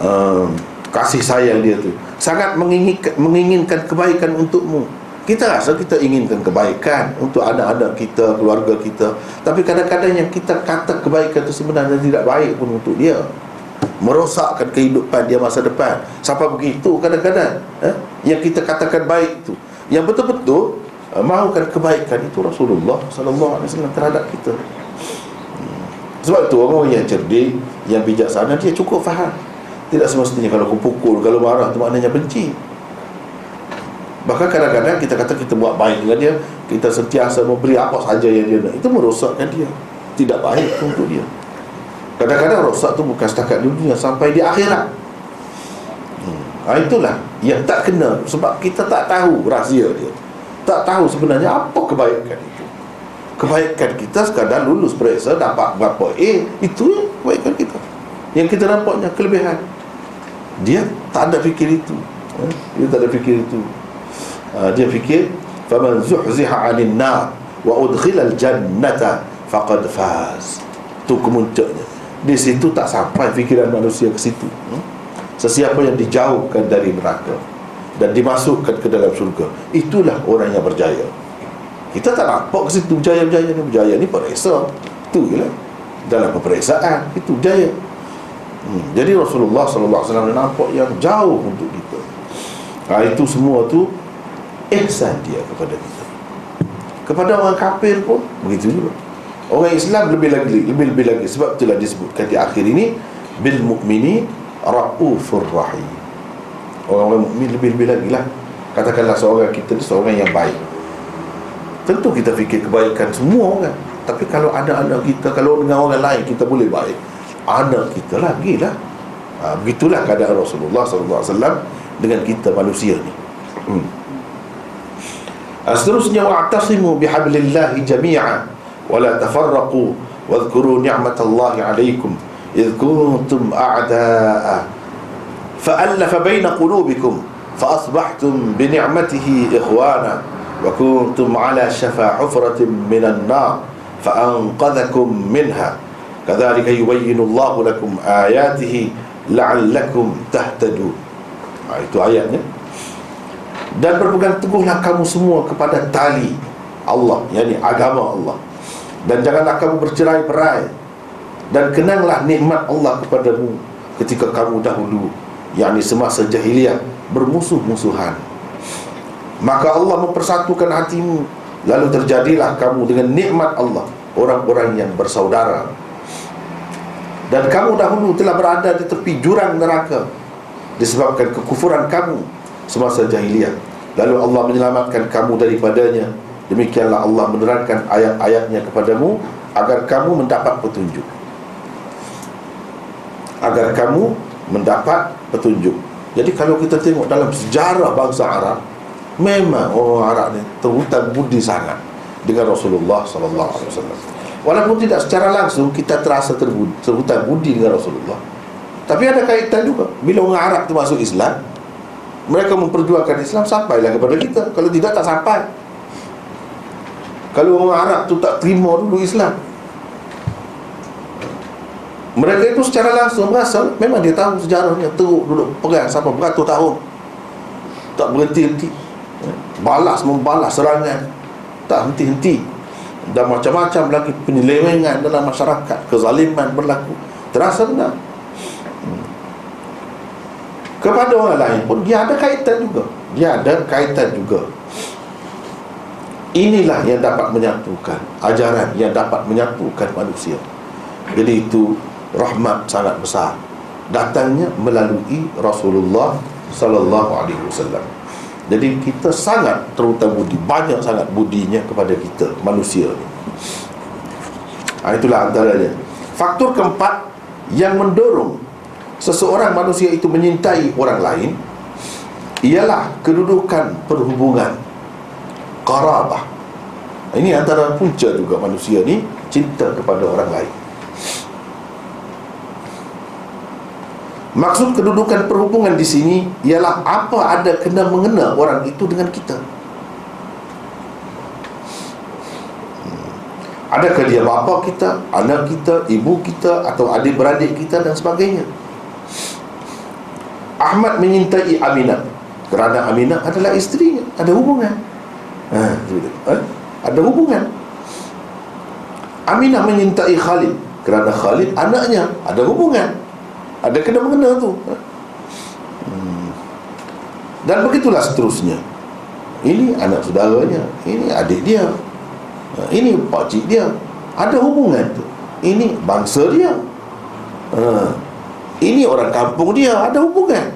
Uh, kasih sayang dia tu. Sangat menginginkan, menginginkan kebaikan untukmu kita rasa kita inginkan kebaikan untuk anak-anak kita, keluarga kita. Tapi kadang-kadang yang kita kata kebaikan itu sebenarnya tidak baik pun untuk dia. Merosakkan kehidupan dia masa depan. Sampai begitu kadang-kadang eh, yang kita katakan baik itu yang betul-betul uh, mahukan kebaikan itu Rasulullah wasallam terhadap kita. Hmm. sebab itu orang yang cerdik yang bijaksana dia cukup faham. Tidak semestinya kalau aku pukul Kalau marah tu maknanya benci Bahkan kadang-kadang kita kata kita buat baik dengan dia Kita sentiasa memberi apa saja yang dia nak. Itu merosakkan dia. Tidak baik untuk dia. Kadang-kadang rosak tu bukan setakat dunia Sampai di akhirat. Hmm. ha, Itulah yang tak kena. Sebab kita tak tahu rahsia dia. Tak tahu sebenarnya apa kebaikan itu. Kebaikan kita sekadar lulus periksa Dapat berapa A Itu kebaikan kita. Yang kita nampaknya kelebihan. Dia tak ada fikir itu. Eh? dia tak ada fikir itu uh, dia fikir faman zuhziha 'anil nar wa udkhila al-jannata faqad faz. Tu kemuncaknya. Di situ tak sampai fikiran manusia ke situ. Hmm? sesiapa yang dijauhkan dari neraka dan dimasukkan ke dalam surga itulah orang yang berjaya. Kita tak nampak ke situ berjaya-berjaya ni berjaya ni peresa tu je lah. Dalam peperiksaan itu jaya. Hmm. Jadi Rasulullah SAW nampak yang jauh untuk kita. Ha, Itu semua tu Ihsan dia kepada kita. Kepada orang kafir pun Begitu juga. Orang Islam lebih lagi Lebih-lebih lagi. Sebab itulah disebutkan di akhir ini Bil mu'mini Ra'ufur rahim. Orang-orang mukmin lebih-lebih lagi lah. Katakanlah seorang kita ni seorang yang baik. Tentu kita fikir kebaikan semua orang. Tapi kalau ada anak kita Kalau dengan orang lain kita boleh baik anak kita lagi lah. Ha, begitulah keadaan Rasulullah SAW dengan kita manusia ni. Hmm. Seterusnya wa'tasimu bihablillahi jami'a wa la tafarraqu wadhkuru ni'matallahi 'alaikum idh kuntum a'da'a fa'alafa baina qulubikum فأصبحتم بنعمته إخوانا وكنتم على شفا حفرة من النار فأنقذكم منها كذلك يبين الله لكم آياته لعلكم تهتدون itu ayatnya dan berpegang teguhlah kamu semua kepada tali Allah yakni agama Allah. Dan janganlah kamu bercerai berai. Dan kenanglah nikmat Allah kepadamu ketika kamu dahulu yakni semasa jahiliah bermusuh-musuhan. Maka Allah mempersatukan hatimu lalu terjadilah kamu dengan nikmat Allah orang-orang yang bersaudara. Dan kamu dahulu telah berada di tepi jurang neraka disebabkan kekufuran kamu semasa jahiliah lalu Allah menyelamatkan kamu daripadanya. Demikianlah Allah menerangkan ayat-ayatnya kepadamu agar kamu mendapat petunjuk. Agar kamu mendapat petunjuk. Jadi kalau kita tengok dalam sejarah bangsa Arab memang orang Arab ni terhutang budi sangat dengan Rasulullah sallallahu alaihi wasallam. Walaupun tidak secara langsung kita terasa terhutang budi dengan Rasulullah. Tapi ada kaitan juga. Bila orang Arab itu masuk Islam Mereka memperjuangkan Islam Sampailah kepada kita. Kalau tidak tak sampai. Kalau orang Arab itu tak terima dulu Islam. Mereka itu secara langsung merasa Memang dia tahu sejarahnya. Teruk duduk perang sampai beratus tahun. Tak berhenti-henti. Balas membalas serangan. Tak henti-henti. Dan macam-macam lagi penyelewengan dalam masyarakat. Kezaliman berlaku. Terasa benar. Kepada orang lain pun dia ada kaitan juga. Dia ada kaitan juga. Inilah yang dapat menyatukan ajaran yang dapat menyatukan manusia. Jadi itu rahmat sangat besar. Datangnya melalui Rasulullah sallallahu alaihi wasallam. Jadi kita sangat terutama budi Banyak sangat budinya kepada kita Manusia ni. Ha, Itulah antaranya. Faktor keempat Yang mendorong Seseorang manusia itu menyintai orang lain Ialah kedudukan perhubungan Qarabah Ini antara punca juga manusia ni Cinta kepada orang lain Maksud kedudukan perhubungan di sini ialah apa ada kena mengena orang itu dengan kita. Hmm. Adakah dia bapa kita, anak kita, ibu kita atau adik-beradik kita dan sebagainya. Ahmad menyintai Aminah. Kerana Aminah adalah isterinya, ada hubungan. Ha, eh? Ada hubungan. Aminah menyintai Khalid. Kerana Khalid anaknya, ada hubungan. Ada kena mengena tu hmm. Dan begitulah seterusnya. Ini anak saudaranya. Ini adik dia. Ha, Ini pakcik dia. Ada hubungan tu. Ini bangsa dia. Ha. Ini orang kampung dia Ada hubungan.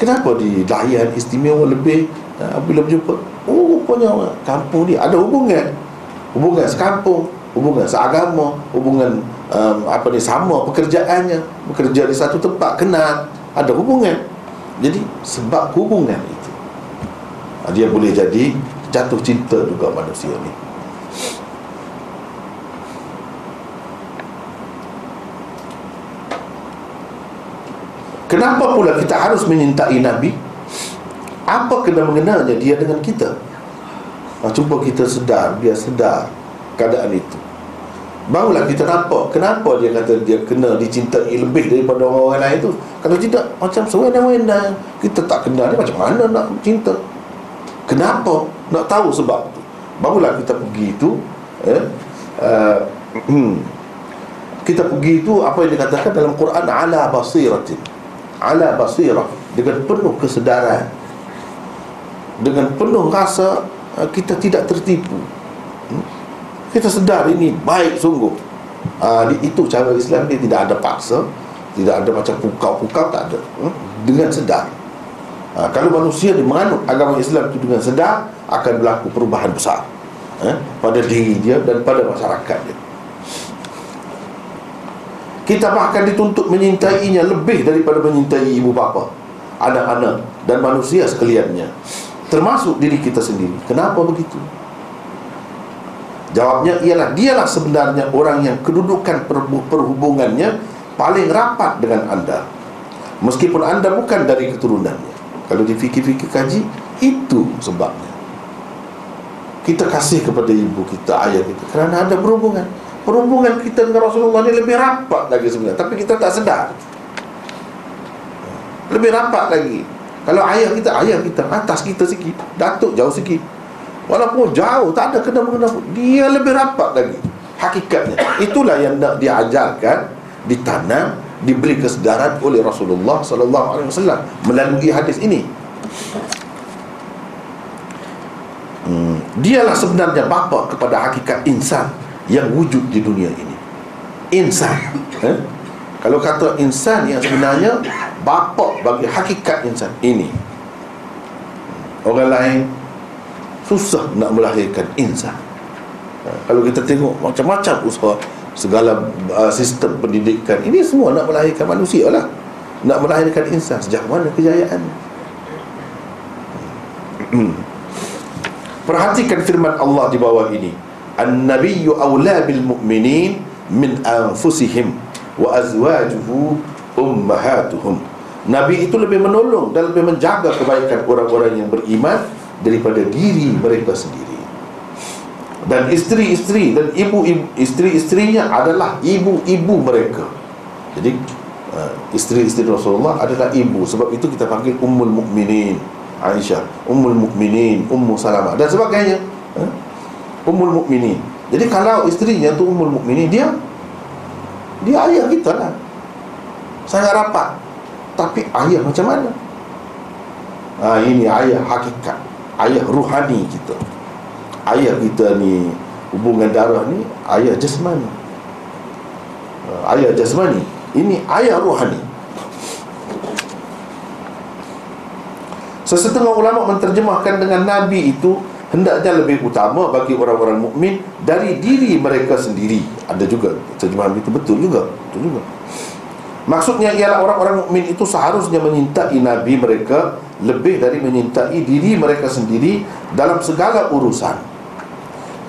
Kenapa dilayan istimewa lebih ha, Bila berjumpa? Oh rupanya kampung dia Ada hubungan. Hubungan sekampung Hubungan seagama Hubungan um, apa ni sama pekerjaannya. Bekerja di satu tempat kenal ada hubungan. Jadi sebab hubungan itu dia boleh jadi jatuh cinta juga manusia ni Kenapa pula kita harus menyintai Nabi? Apa kena mengenalnya dia dengan kita? Nah, cuba kita sedar, biar sedar keadaan itu Barulah kita nampak Kenapa dia kata dia kena dicintai lebih daripada orang-orang lain tu Kalau tidak macam sewena-wena Kita tak kenal dia macam mana nak cinta Kenapa? Nak tahu sebab tu Barulah kita pergi tu eh, uh, Kita pergi tu apa yang dikatakan dalam Quran Ala basiratin Ala basirah Dengan penuh kesedaran Dengan penuh rasa uh, Kita tidak tertipu. Hmm? Kita sedar ini baik sungguh. Uh, Itu cara Islam dia tidak ada paksa Tidak ada macam pukau-pukau Tak ada. Hmm? Dengan sedar. Uh, Kalau manusia dia menganut agama Islam itu dengan sedar Akan berlaku perubahan besar uh, Pada diri dia dan pada masyarakat dia Kita bahkan dituntut menyintainya Lebih daripada menyintai ibu bapa Anak-anak dan manusia sekaliannya. Termasuk diri kita sendiri. Kenapa begitu? Jawabnya ialah dialah sebenarnya orang yang kedudukan perhubungannya paling rapat dengan anda. Meskipun anda bukan dari keturunannya. Kalau di fikir-fikir kaji itu sebabnya. Kita kasih kepada ibu kita ayah kita. Kerana ada berhubungan perhubungan kita dengan Rasulullah ni lebih rapat lagi sebenarnya. Tapi kita tak sedar. Lebih rapat lagi. Kalau ayah kita, ayah kita atas kita sikit Datuk jauh sikit. Walaupun jauh, tak ada kena-mengena Dia lebih rapat lagi Hakikatnya. Itulah yang nak diajarkan Ditanam Diberi kesedaran oleh Rasulullah SAW Melalui hadis ini. Hmm, Dialah sebenarnya bapa kepada hakikat insan Yang wujud di dunia ini. Insan. Eh? Kalau kata insan yang sebenarnya bapa bagi hakikat insan ini. Orang lain susah nak melahirkan insan. Ha, kalau kita tengok macam-macam usaha segala uh, sistem pendidikan ini semua nak melahirkan manusia lah. Nak melahirkan insan sejak mana kejayaan? Perhatikan firman Allah di bawah ini an-nabiyyu awla bil mu'minin min anfusihim wa azwajuhu ummahatuhum Nabi itu lebih menolong dan lebih menjaga kebaikan orang-orang yang beriman daripada diri mereka sendiri. Dan isteri-isteri dan ibu isteri-isterinya adalah ibu-ibu mereka. Jadi uh, isteri-isteri Rasulullah adalah ibu sebab itu kita panggil Ummul Mukminin Aisyah, Ummul Mukminin, Ummu Salamah dan sebagainya. Uh, Ummul Mukminin. Jadi kalau isterinya tu Ummul Mukminin dia dia ayah kita lah. Sangat rapat tapi ayah macam mana? Ha, ini ayah hakikat Ayah ruhani kita Ayah kita ni Hubungan darah ni Ayah jasmani ha, Ayah jasmani Ini ayah ruhani Sesetengah ulama menterjemahkan dengan Nabi itu Hendaknya lebih utama bagi orang-orang mukmin Dari diri mereka sendiri Ada juga terjemahan itu betul juga Betul juga Maksudnya ialah orang-orang mukmin itu seharusnya menyintai nabi mereka lebih dari menyintai diri mereka sendiri dalam segala urusan.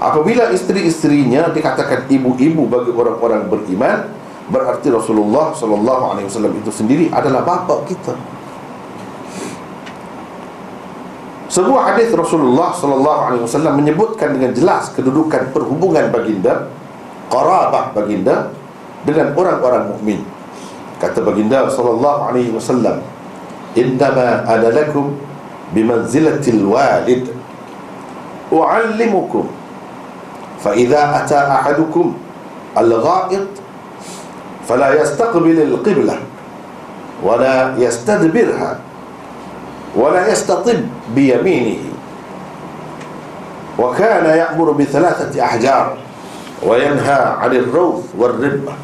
Apabila isteri-isterinya dikatakan ibu-ibu bagi orang-orang beriman, berarti Rasulullah sallallahu alaihi wasallam itu sendiri adalah bapa kita. Sebuah hadis Rasulullah sallallahu alaihi wasallam menyebutkan dengan jelas kedudukan perhubungan baginda, qarabah baginda dengan orang-orang mukmin. Kata baginda sallallahu alaihi wasallam, "Innama ana lakum bimanzilatil walid. U'allimukum fa idza ata ahadukum al-gha'it fala yastaqbil al-qiblah ولا يستدبرها ولا يستطب بيمينه وكان يأمر بثلاثة أحجار وينهى عن الروث والربة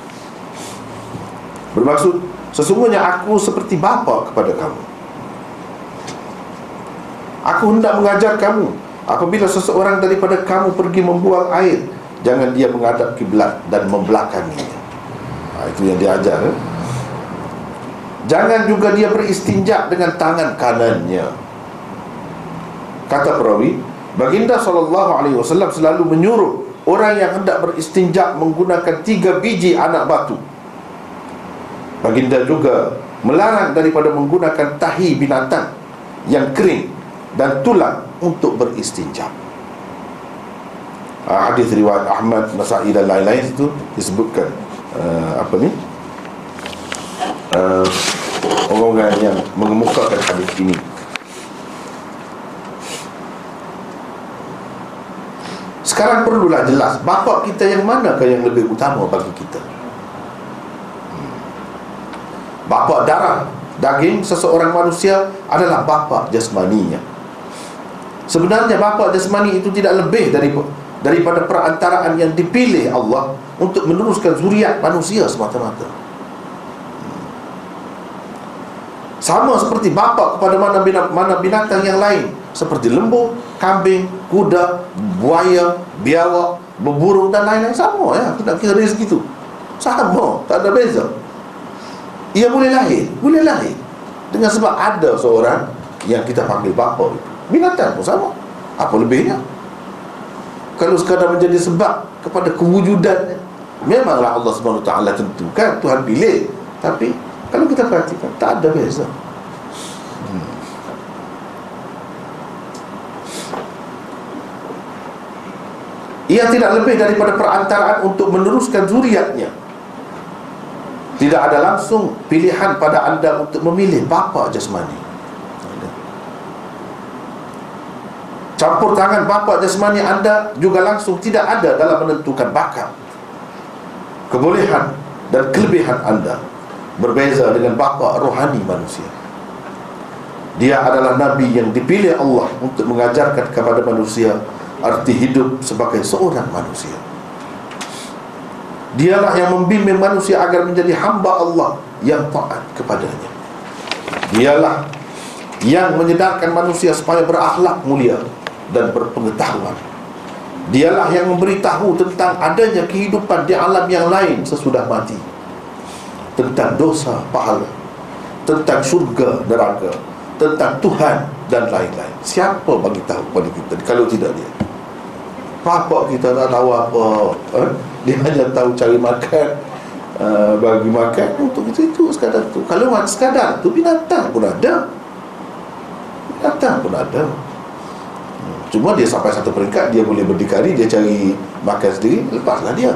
Bermaksud Sesungguhnya aku seperti bapa kepada kamu Aku hendak mengajar kamu Apabila seseorang daripada kamu pergi membuang air Jangan dia menghadap kiblat dan membelakanginya ha, Itu yang diajar eh? Jangan juga dia beristinjak dengan tangan kanannya Kata perawi Baginda SAW selalu menyuruh Orang yang hendak beristinjak menggunakan tiga biji anak batu Baginda juga melarang daripada menggunakan tahi binatang yang kering dan tulang untuk beristinja. Uh, hadis riwayat Ahmad, Nasa'i dan lain-lain itu disebutkan uh, apa ni? Uh, orang-orang yang mengemukakan hadis ini. Sekarang perlulah jelas bapa kita yang manakah yang lebih utama bagi kita? Bapa darah daging seseorang manusia adalah bapa jasmaninya. Sebenarnya bapa jasmani itu tidak lebih dari daripada perantaraan yang dipilih Allah untuk meneruskan zuriat manusia semata-mata. Sama seperti bapa kepada mana binatang, mana binatang yang lain. Seperti lembu, kambing, kuda, buaya, biawak, beburung dan lain-lain. Sama ya. Kita kira rezeki itu. Sama, tak ada beza. Ia boleh lahir. Boleh lahir. Dengan sebab ada seorang Yang kita panggil bapa itu. Binatang pun sama. Apa lebihnya? Kalau sekadar menjadi sebab Kepada kewujudannya Memanglah Allah SWT tentukan Tuhan pilih. Tapi Kalau kita perhatikan Tak ada beza. Hmm. Ia tidak lebih daripada perantaraan untuk meneruskan zuriatnya. Tidak ada langsung pilihan pada anda untuk memilih bapa jasmani. Campur tangan bapa jasmani anda juga langsung tidak ada dalam menentukan bakat Kebolehan dan kelebihan anda Berbeza dengan bapa rohani manusia. Dia adalah Nabi yang dipilih Allah Untuk mengajarkan kepada manusia Arti hidup sebagai seorang manusia. Dialah yang membimbing manusia agar menjadi hamba Allah Yang taat kepadanya. Dialah yang menyedarkan manusia supaya berakhlak mulia dan berpengetahuan. Dialah yang memberitahu tentang adanya kehidupan di alam yang lain sesudah mati Tentang dosa, pahala Tentang surga, neraka Tentang Tuhan dan lain-lain. Siapa bagi tahu kepada kita? Kalau tidak dia. Papa kita tak tahu apa. Eh? Dia hanya tahu cari makan. Uh, Bagi makan untuk itu, itu sekadar tu. Kalau sekadar tu binatang pun ada. Binatang pun ada. Cuma dia sampai satu peringkat Dia boleh berdikari Dia cari makan sendiri Lepaslah dia.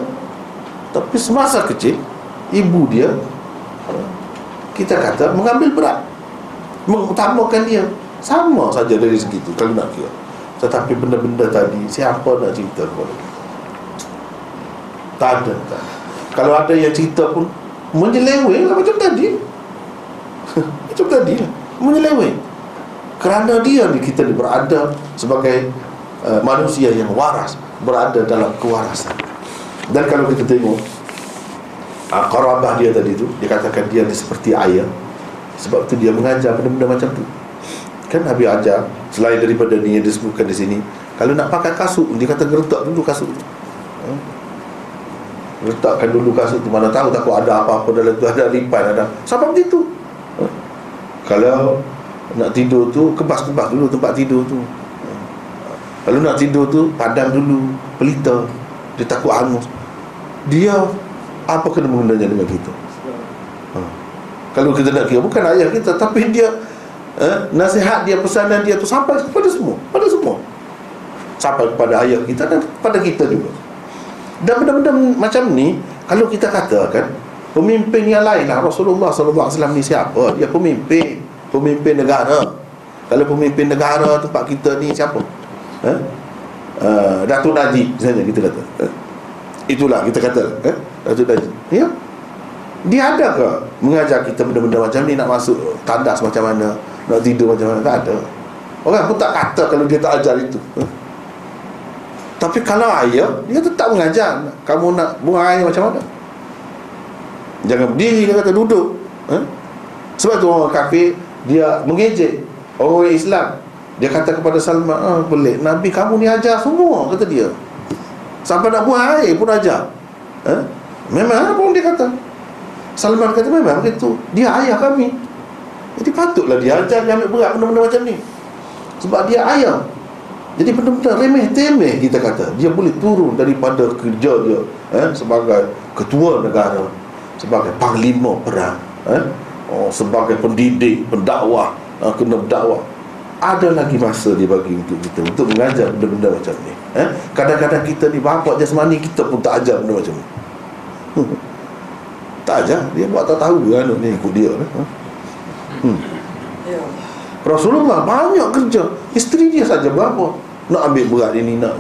Tapi semasa kecil Ibu dia Kita kata Mengambil berat. Mengutamakan dia. Sama saja dari segitu Kalau nak kira. Tetapi benda-benda tadi Siapa nak cerita kepada dia? Tak ada tak. Kalau ada yang cerita pun Menyeleweng lah macam tadi. Macam tadi lah. Menyeleweng. Kerana dia ni kita berada sebagai uh, manusia yang waras berada dalam kewarasan. Dan kalau kita tengok uh, qarabah dia tadi tu dia katakan dia ni seperti ayah sebab tu dia mengajar benda-benda macam tu. Kan Nabi ajar selain daripada ni yang disebutkan di sini kalau nak pakai kasut dia kata geretak dulu kasut tu. Hmm? letakkan dulu kasut tu mana tahu takut ada apa-apa dalam tu ada lipan ada. Sebab begitu hmm? kalau nak tidur tu kebas-kebas dulu tempat tidur tu. Lalu nak tidur tu padam dulu pelita. Dia takut hangus. Dia apa kena mengenanya dengan kita? Ha. kalau kita nak kira bukan ayah kita tapi dia eh, nasihat dia pesanan dia tu sampai kepada semua pada semua. Sampai kepada ayah kita dan kepada kita juga. Dan benda-benda macam ni kalau kita katakan pemimpin yang lain lah Rasulullah SAW ni siapa? Dia pemimpin pemimpin negara. Kalau pemimpin negara tempat kita ni siapa? Ha? Uh, Datuk Najib misalnya kita kata. Ha? Itulah kita kata ha? Datuk Najib ya. Dia ada ke? Mengajar kita benda-benda macam ni nak masuk tandas macam mana nak tidur macam mana? Tak ada. Orang pun tak kata kalau dia tak ajar itu ha? tapi kalau ayah dia tetap mengajar. Kamu nak buang air macam mana? Jangan berdiri dia kata duduk ha? sebab tu orang kafir dia mengejek orang Islam. Dia kata kepada Salman ah, boleh Nabi kamu ni ajar semua kata dia sampai nak buang air pun ajar eh? memang apa dia kata Salman kata memang begitu dia ayah kami jadi patutlah dia ajar dia ambil berat benda-benda macam ni sebab dia ayah jadi benda-benda remeh temeh kita kata dia boleh turun daripada kerja dia eh? sebagai ketua negara sebagai panglima perang eh? oh, sebagai pendidik, pendakwah, uh, kena berdakwah. Ada lagi masa dia bagi untuk kita untuk mengajar benda-benda macam ni. Eh? Kadang-kadang kita ni bapak jasmani kita pun tak ajar benda macam ni. tak ajar, dia buat tak tahu kan ni ikut dia. Eh? Hmm. Ya. Rasulullah banyak kerja. Isteri dia saja berapa? Nak ambil berat ini nak.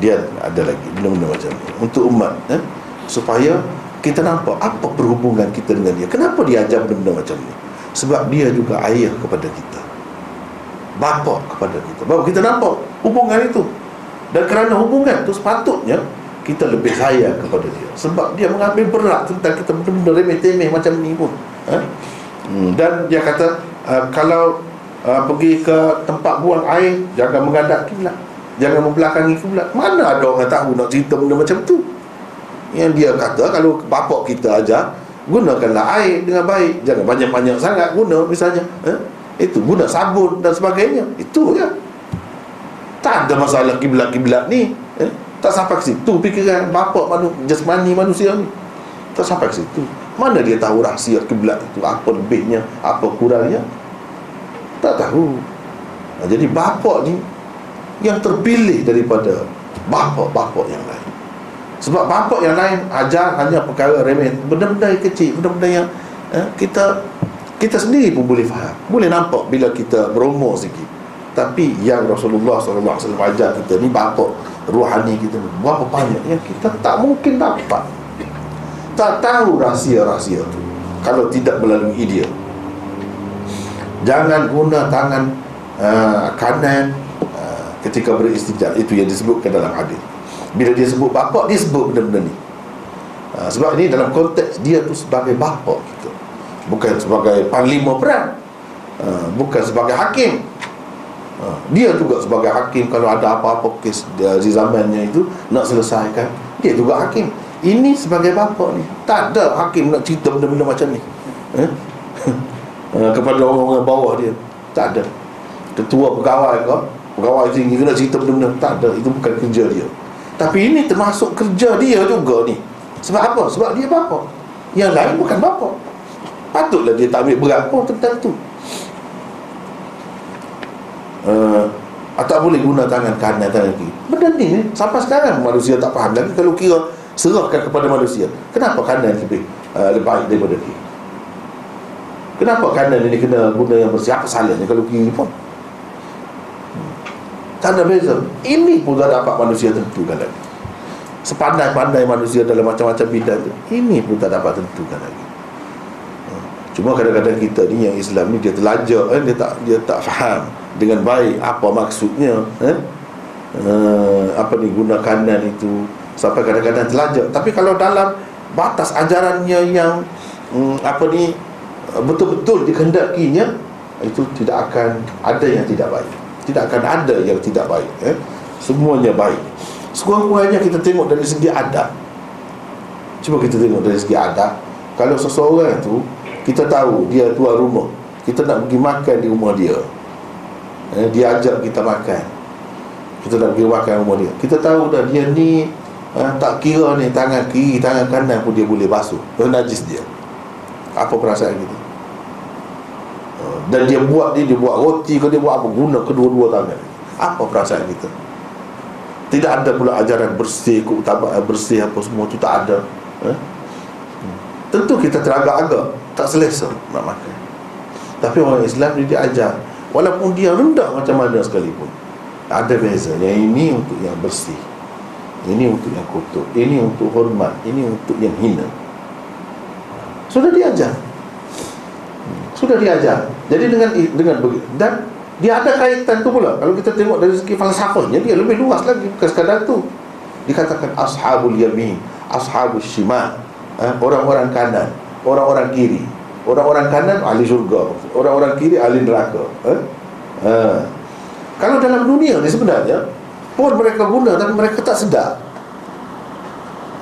Dia ada lagi benda-benda macam ni untuk umat eh? supaya kita nampak apa perhubungan kita dengan dia kenapa dia ajar benda macam ni sebab dia juga ayah kepada kita bapa kepada kita baru kita nampak hubungan itu dan kerana hubungan itu sepatutnya kita lebih sayang kepada dia. Sebab dia mengambil berat tentang kita benda-benda remeh-temeh macam ni pun. Ha? Hmm, dan dia kata uh, kalau uh, pergi ke tempat buang air jangan menghadap kiblat jangan membelakangi kiblat mana ada orang tahu nak cerita benda macam tu? Yang dia kata kalau bapak kita ajar gunakanlah air dengan baik. Jangan banyak-banyak sangat guna misalnya eh? itu guna sabun dan sebagainya. Itu ya tak ada masalah kiblat-kiblat ni eh? tak sampai ke situ fikiran bapa manu, jasmani manusia ni. Tak sampai ke situ. Mana dia tahu rahsia kiblat itu? Apa lebihnya? Apa kurangnya? Tak tahu. Nah, jadi bapa ni yang terpilih daripada bapa-bapa yang lain. Sebab bapa yang lain ajar hanya perkara remeh. Benda-benda yang kecil benda-benda yang eh, kita kita sendiri pun boleh faham. Boleh nampak bila kita berumur sikit tapi yang Rasulullah SAW ajar kita ni bapa ruhani kita ni berapa banyak yang kita tak mungkin dapat. Tak tahu rahsia-rahsia tu kalau tidak melalui dia. Jangan guna tangan uh, kanan uh, ketika beristijab. Itu yang disebutkan dalam hadis. Bila dia sebut bapa dia sebut benda-benda ni. Uh, sebab ini dalam konteks dia tu sebagai bapa kita. Bukan sebagai panglima perang. Uh, bukan sebagai hakim Ha, dia juga sebagai hakim kalau ada apa-apa kes di zamannya itu nak selesaikan dia juga hakim. Ini sebagai bapa ni. Tak ada hakim nak cerita benda-benda macam ni. Eh? kepada orang-orang bawah dia. Tak ada. Ketua pegawai ke pegawai tinggi kena cerita benda-benda. Tak ada. Itu bukan kerja dia. Tapi ini termasuk kerja dia juga ni. Sebab apa? sebab dia bapa. Yang lain bukan bapa. Patutlah dia tak ambil berat pun tentang tu uh, tak boleh guna tangan kanan tangan kiri. Benda ni sampai sekarang manusia tak faham. Lagi kalau kira serahkan kepada manusia kenapa kanan lebih uh, lebih baik daripada kiri? Kenapa kanan ini kena guna yang bersih apa salahnya kalau kiri pun? Hmm. tak ada beza. Ini pun tak dapat manusia tentukan lagi. Sepandai-pandai manusia dalam macam-macam bidang itu ini pun tak dapat tentukan lagi. Hmm. cuma kadang-kadang kita ni yang Islam ni dia terlajar eh? dia tak dia tak faham dengan baik apa maksudnya eh? Uh, apa ni guna kanan itu sampai kadang-kadang terlajak. Tapi kalau dalam batas ajarannya yang um, apa ni betul-betul dikehendakinya itu tidak akan ada yang tidak baik. Tidak akan ada yang tidak baik eh? semuanya baik. Sekurang-kurangnya kita tengok dari segi adab. Cuba kita tengok dari segi adab. Kalau seseorang itu kita tahu dia tuan rumah kita nak pergi makan di rumah dia eh, dia ajak kita makan. Kita nak pergi makan rumah dia. Kita tahu dah dia ni eh, tak kira ni tangan kiri tangan kanan pun dia boleh basuh. Itu najis dia. Apa perasaan kita? Eh, dan dia buat ni dia buat roti ke dia buat apa guna kedua-dua tangan. Apa perasaan kita? Tidak ada pula ajaran bersih keutamaan bersih apa semua tu tak ada. Eh? tentu kita teragak-agak tak selesa nak makan. Tapi orang Islam dia, dia ajar Walaupun dia rendah macam mana sekalipun. Ada beza Yang ini untuk yang bersih. Ini untuk yang kotor. Ini untuk hormat. Ini untuk yang hina. Sudah diajar. Sudah diajar. Jadi dengan dengan Dan dia ada kaitan tu pula. Kalau kita tengok dari segi falsafahnya Dia lebih luas lagi Bukan sekadar tu. Dikatakan ashabul yamin Ashabul shimal eh, Orang-orang kanan Orang-orang kiri Orang-orang kanan ahli syurga. Orang-orang kiri ahli neraka. Eh? ha. Kalau dalam dunia ni sebenarnya Pun mereka guna tapi mereka tak sedar.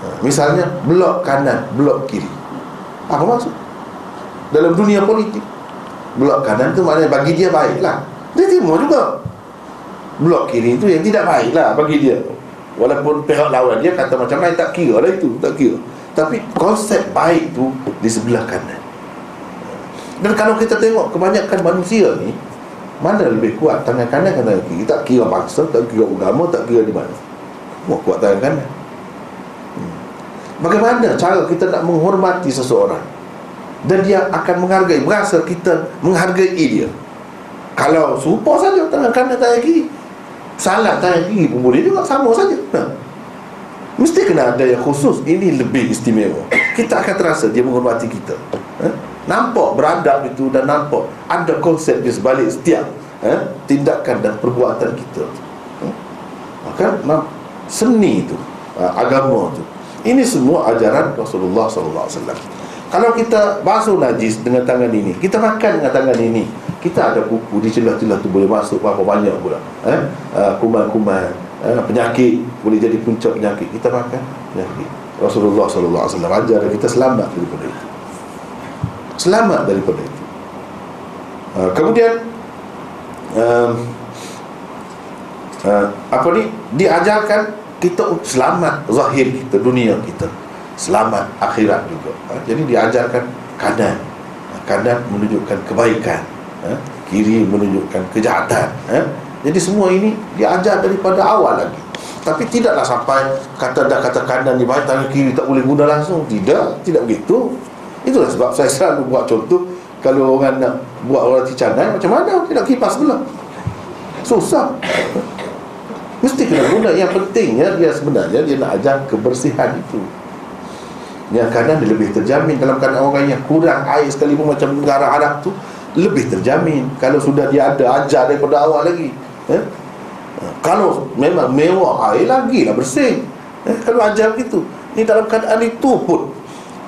Ha. Misalnya blok kanan, blok kiri. Apa maksud? Dalam dunia politik Blok kanan tu maknanya bagi dia baik lah Dia terima juga. Blok kiri itu yang tidak baik lah bagi dia. Walaupun pihak lawan dia kata macam lain Tak kira lah itu, tak kira. Tapi konsep baik tu di sebelah kanan dan kalau kita tengok kebanyakan manusia ni Mana lebih kuat? Tangan kanan atau tangan kiri? Tak kira bangsa, tak kira agama, tak kira di mana. Semua kuat tangan kanan. Hmm. Bagaimana cara kita nak menghormati seseorang? Dan dia akan menghargai Berasa kita menghargai dia. Kalau serupa saja tangan kanan tangan kiri. Salah tangan kiri pun boleh juga Sama saja. Nah. Mesti kena ada yang khusus. Ini lebih istimewa. Kita akan terasa dia menghormati kita? Nampak beradab itu dan nampak Ada konsep di sebalik setiap eh, Tindakan dan perbuatan kita. Eh? Maka seni itu eh, Agama itu. Ini semua ajaran Rasulullah SAW Kalau kita basuh najis dengan tangan ini Kita makan dengan tangan ini Kita ada kuku di celah-celah itu boleh masuk berapa banyak pula eh? uh, Kuman-kuman uh, Penyakit Boleh jadi punca penyakit. Kita makan penyakit. Rasulullah SAW ajar kita selamat daripada itu selamat daripada itu. Uh, kemudian uh, uh, apa ni? Diajarkan kita selamat zahir kita dunia kita. Selamat akhirat juga. Uh, jadi diajarkan kanan. Kanan menunjukkan kebaikan. Uh, kiri menunjukkan kejahatan. Uh, jadi semua ini diajar daripada awal lagi. Tapi tidaklah sampai kata dah kata kanan ni baik tangan kiri tak boleh guna langsung. Tidak tidak begitu itulah sebab saya selalu buat contoh kalau orang nak buat roti canai macam mana? Dia nak kipas pula susah. Mesti kena guna yang pentingnya dia sebenarnya dia nak ajar kebersihan itu. Yang kadang dia lebih terjamin. Dalam keadaan orang yang kurang air sekalipun macam negara Arab tu lebih terjamin. Kalau sudah dia ada ajar daripada awal lagi eh? kalau memang mewah air lagi lah bersih eh? kalau ajar gitu ni dalam keadaan itu pun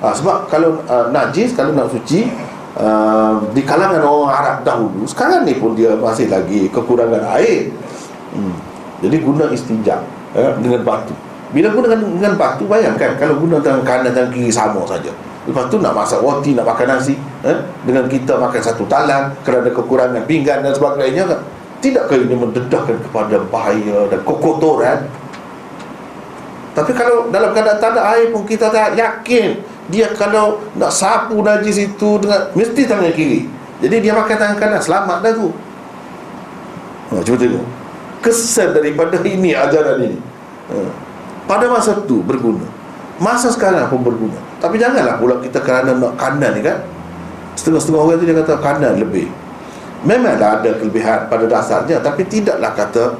ha, sebab kalau uh, najis kalau nak suci uh, di kalangan orang Arab dahulu sekarang ni pun dia masih lagi kekurangan air. Hmm. jadi guna istinja eh, dengan batu. Bila guna dengan, dengan batu bayangkan kalau guna dengan kanan dan kiri sama saja. Lepas tu nak masak roti nak makan nasi eh, dengan kita makan satu talang kerana kekurangan pinggan dan sebagainya kan? Tidakkah ini mendedahkan kepada bahaya dan kekotoran? Tapi kalau dalam keadaan tak ada air pun kita tak yakin dia kalau nak sapu najis itu dengan mesti tangan kiri. Jadi dia pakai tangan kanan selamat dah tu. Ha, cuba tengok kesan daripada ini ajaran ini. Ha. pada masa tu berguna. Masa sekarang pun berguna. Tapi janganlah pula kita kerana nak kanan ni kan. Setengah-setengah orang tu dia kata kanan lebih. Memanglah ada kelebihan pada dasarnya tapi tidaklah kata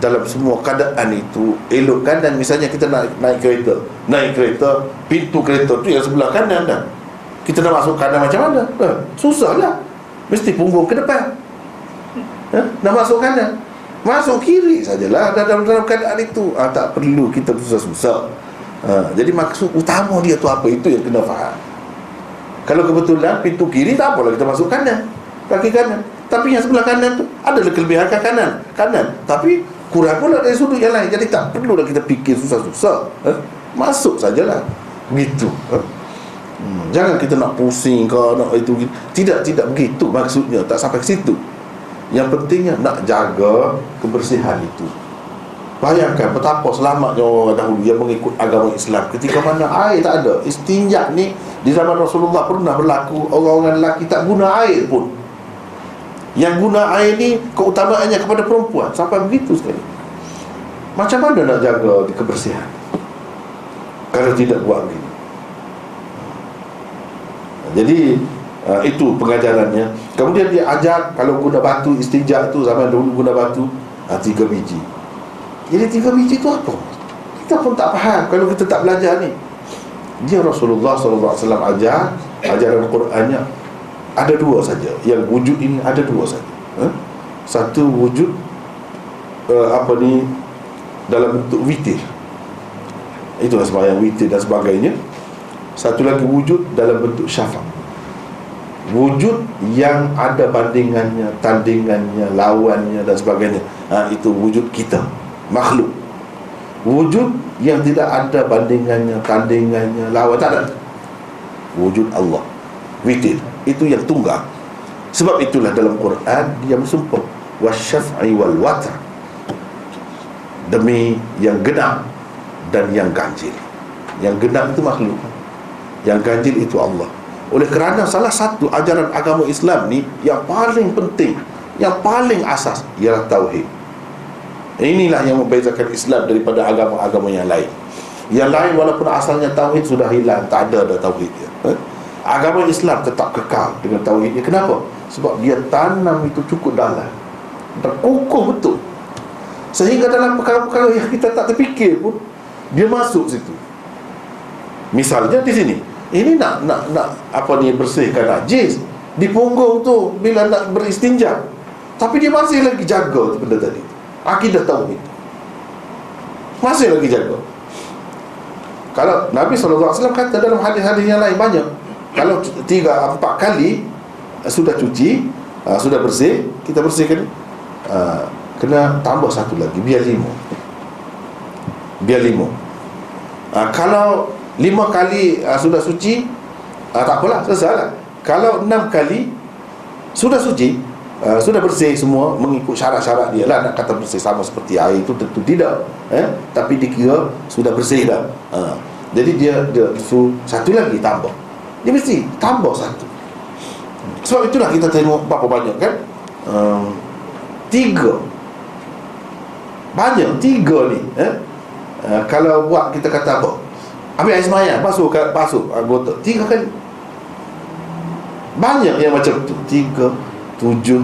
dalam semua keadaan itu elokkan dan misalnya kita naik, naik kereta. Naik kereta pintu kereta tu yang sebelah kanan dah. Kita nak masuk kanan macam mana? Eh, susah lah mesti punggung ke depan. Eh, nak masuk kanan. Masuk kiri sajalah dalam, dalam keadaan itu. Ah, tak perlu kita susah-susah ah, jadi maksud utama dia tu apa? Itu yang kena faham. Kalau kebetulan pintu kiri tak apalah kita masuk kanan. Kaki kanan. Tapi yang sebelah kanan tu adalah kelebihan ke kanan. Kanan. Tapi kurang pula dari sudut yang lain. Jadi tak perlu dah kita fikir susah-susah. Eh? masuk sajalah. Begitu eh? hmm. jangan kita nak pusing ke nak itu tidak tidak begitu maksudnya. Tak sampai ke situ. Yang pentingnya nak jaga kebersihan itu. Bayangkan betapa selamatnya orang dahulu yang mengikut agama Islam. Ketika mana air tak ada. Istinjak ni di zaman Rasulullah pernah berlaku. Orang-orang lelaki tak guna air pun yang guna air ni keutamaannya kepada perempuan. Sampai begitu sekali. Macam mana nak jaga kebersihan? Kalau tidak buat begini. Jadi uh, Itu pengajarannya. Kemudian dia ajar Kalau guna batu istijak tu Zaman dulu guna batu uh, Tiga biji. Jadi tiga biji tu apa? Kita pun tak faham Kalau kita tak belajar ni. Dia Rasulullah SAW ajar Ajaran Qur'annya ada dua saja. Yang wujud ini ada dua saja. Ha? satu wujud uh, apa ni dalam bentuk witir. Itulah sembahyang witir dan sebagainya. Satu lagi wujud dalam bentuk syafaq wujud yang ada bandingannya tandingannya lawannya dan sebagainya. Ha, itu wujud kita makhluk. Wujud yang tidak ada bandingannya tandingannya lawan. Tak ada. Wujud Allah witir itu yang tunggal. Sebab itulah dalam Quran dia bersumpah wasyaf'i wal watr demi yang genap dan yang ganjil. Yang genap itu makhluk. Yang ganjil itu Allah. Oleh kerana salah satu ajaran agama Islam ni yang paling penting yang paling asas ialah tauhid. Inilah yang membezakan Islam daripada agama-agama yang lain. Yang lain walaupun asalnya tauhid sudah hilang tak ada dah tauhid dia. Eh? Agama Islam tetap kekal dengan tauhidnya. Kenapa? Sebab dia tanam itu cukup dalam. Terkukuh betul. Sehingga dalam perkara-perkara yang kita tak terfikir pun dia masuk situ. Misalnya di sini. Ini nak nak nak apa ni bersihkan najis di punggung tu bila nak beristinja. Tapi dia masih lagi jaga benda tadi. Akidah tauhid. Masih lagi jaga. Kalau Nabi SAW kata dalam hadis-hadis yang lain banyak kalau tiga empat kali uh, sudah cuci uh, sudah bersih kita bersihkan. Uh, kena tambah satu lagi biar lima biar lima kalau lima kali sudah suci tak apalah selesai lah. Kalau enam kali sudah suci sudah bersih semua mengikut syarat-syarat dia lah nak kata bersih sama seperti air itu tentu tidak eh? tapi dikira sudah bersih dah. Jadi dia, dia satu lagi tambah dia mesti tambah satu sebab itulah kita tengok berapa banyak kan uh, tiga banyak tiga ni eh? uh, kalau buat kita kata apa ambil air semayang basuh, basuh anggota tiga kali banyak yang macam tu Tiga Tujuh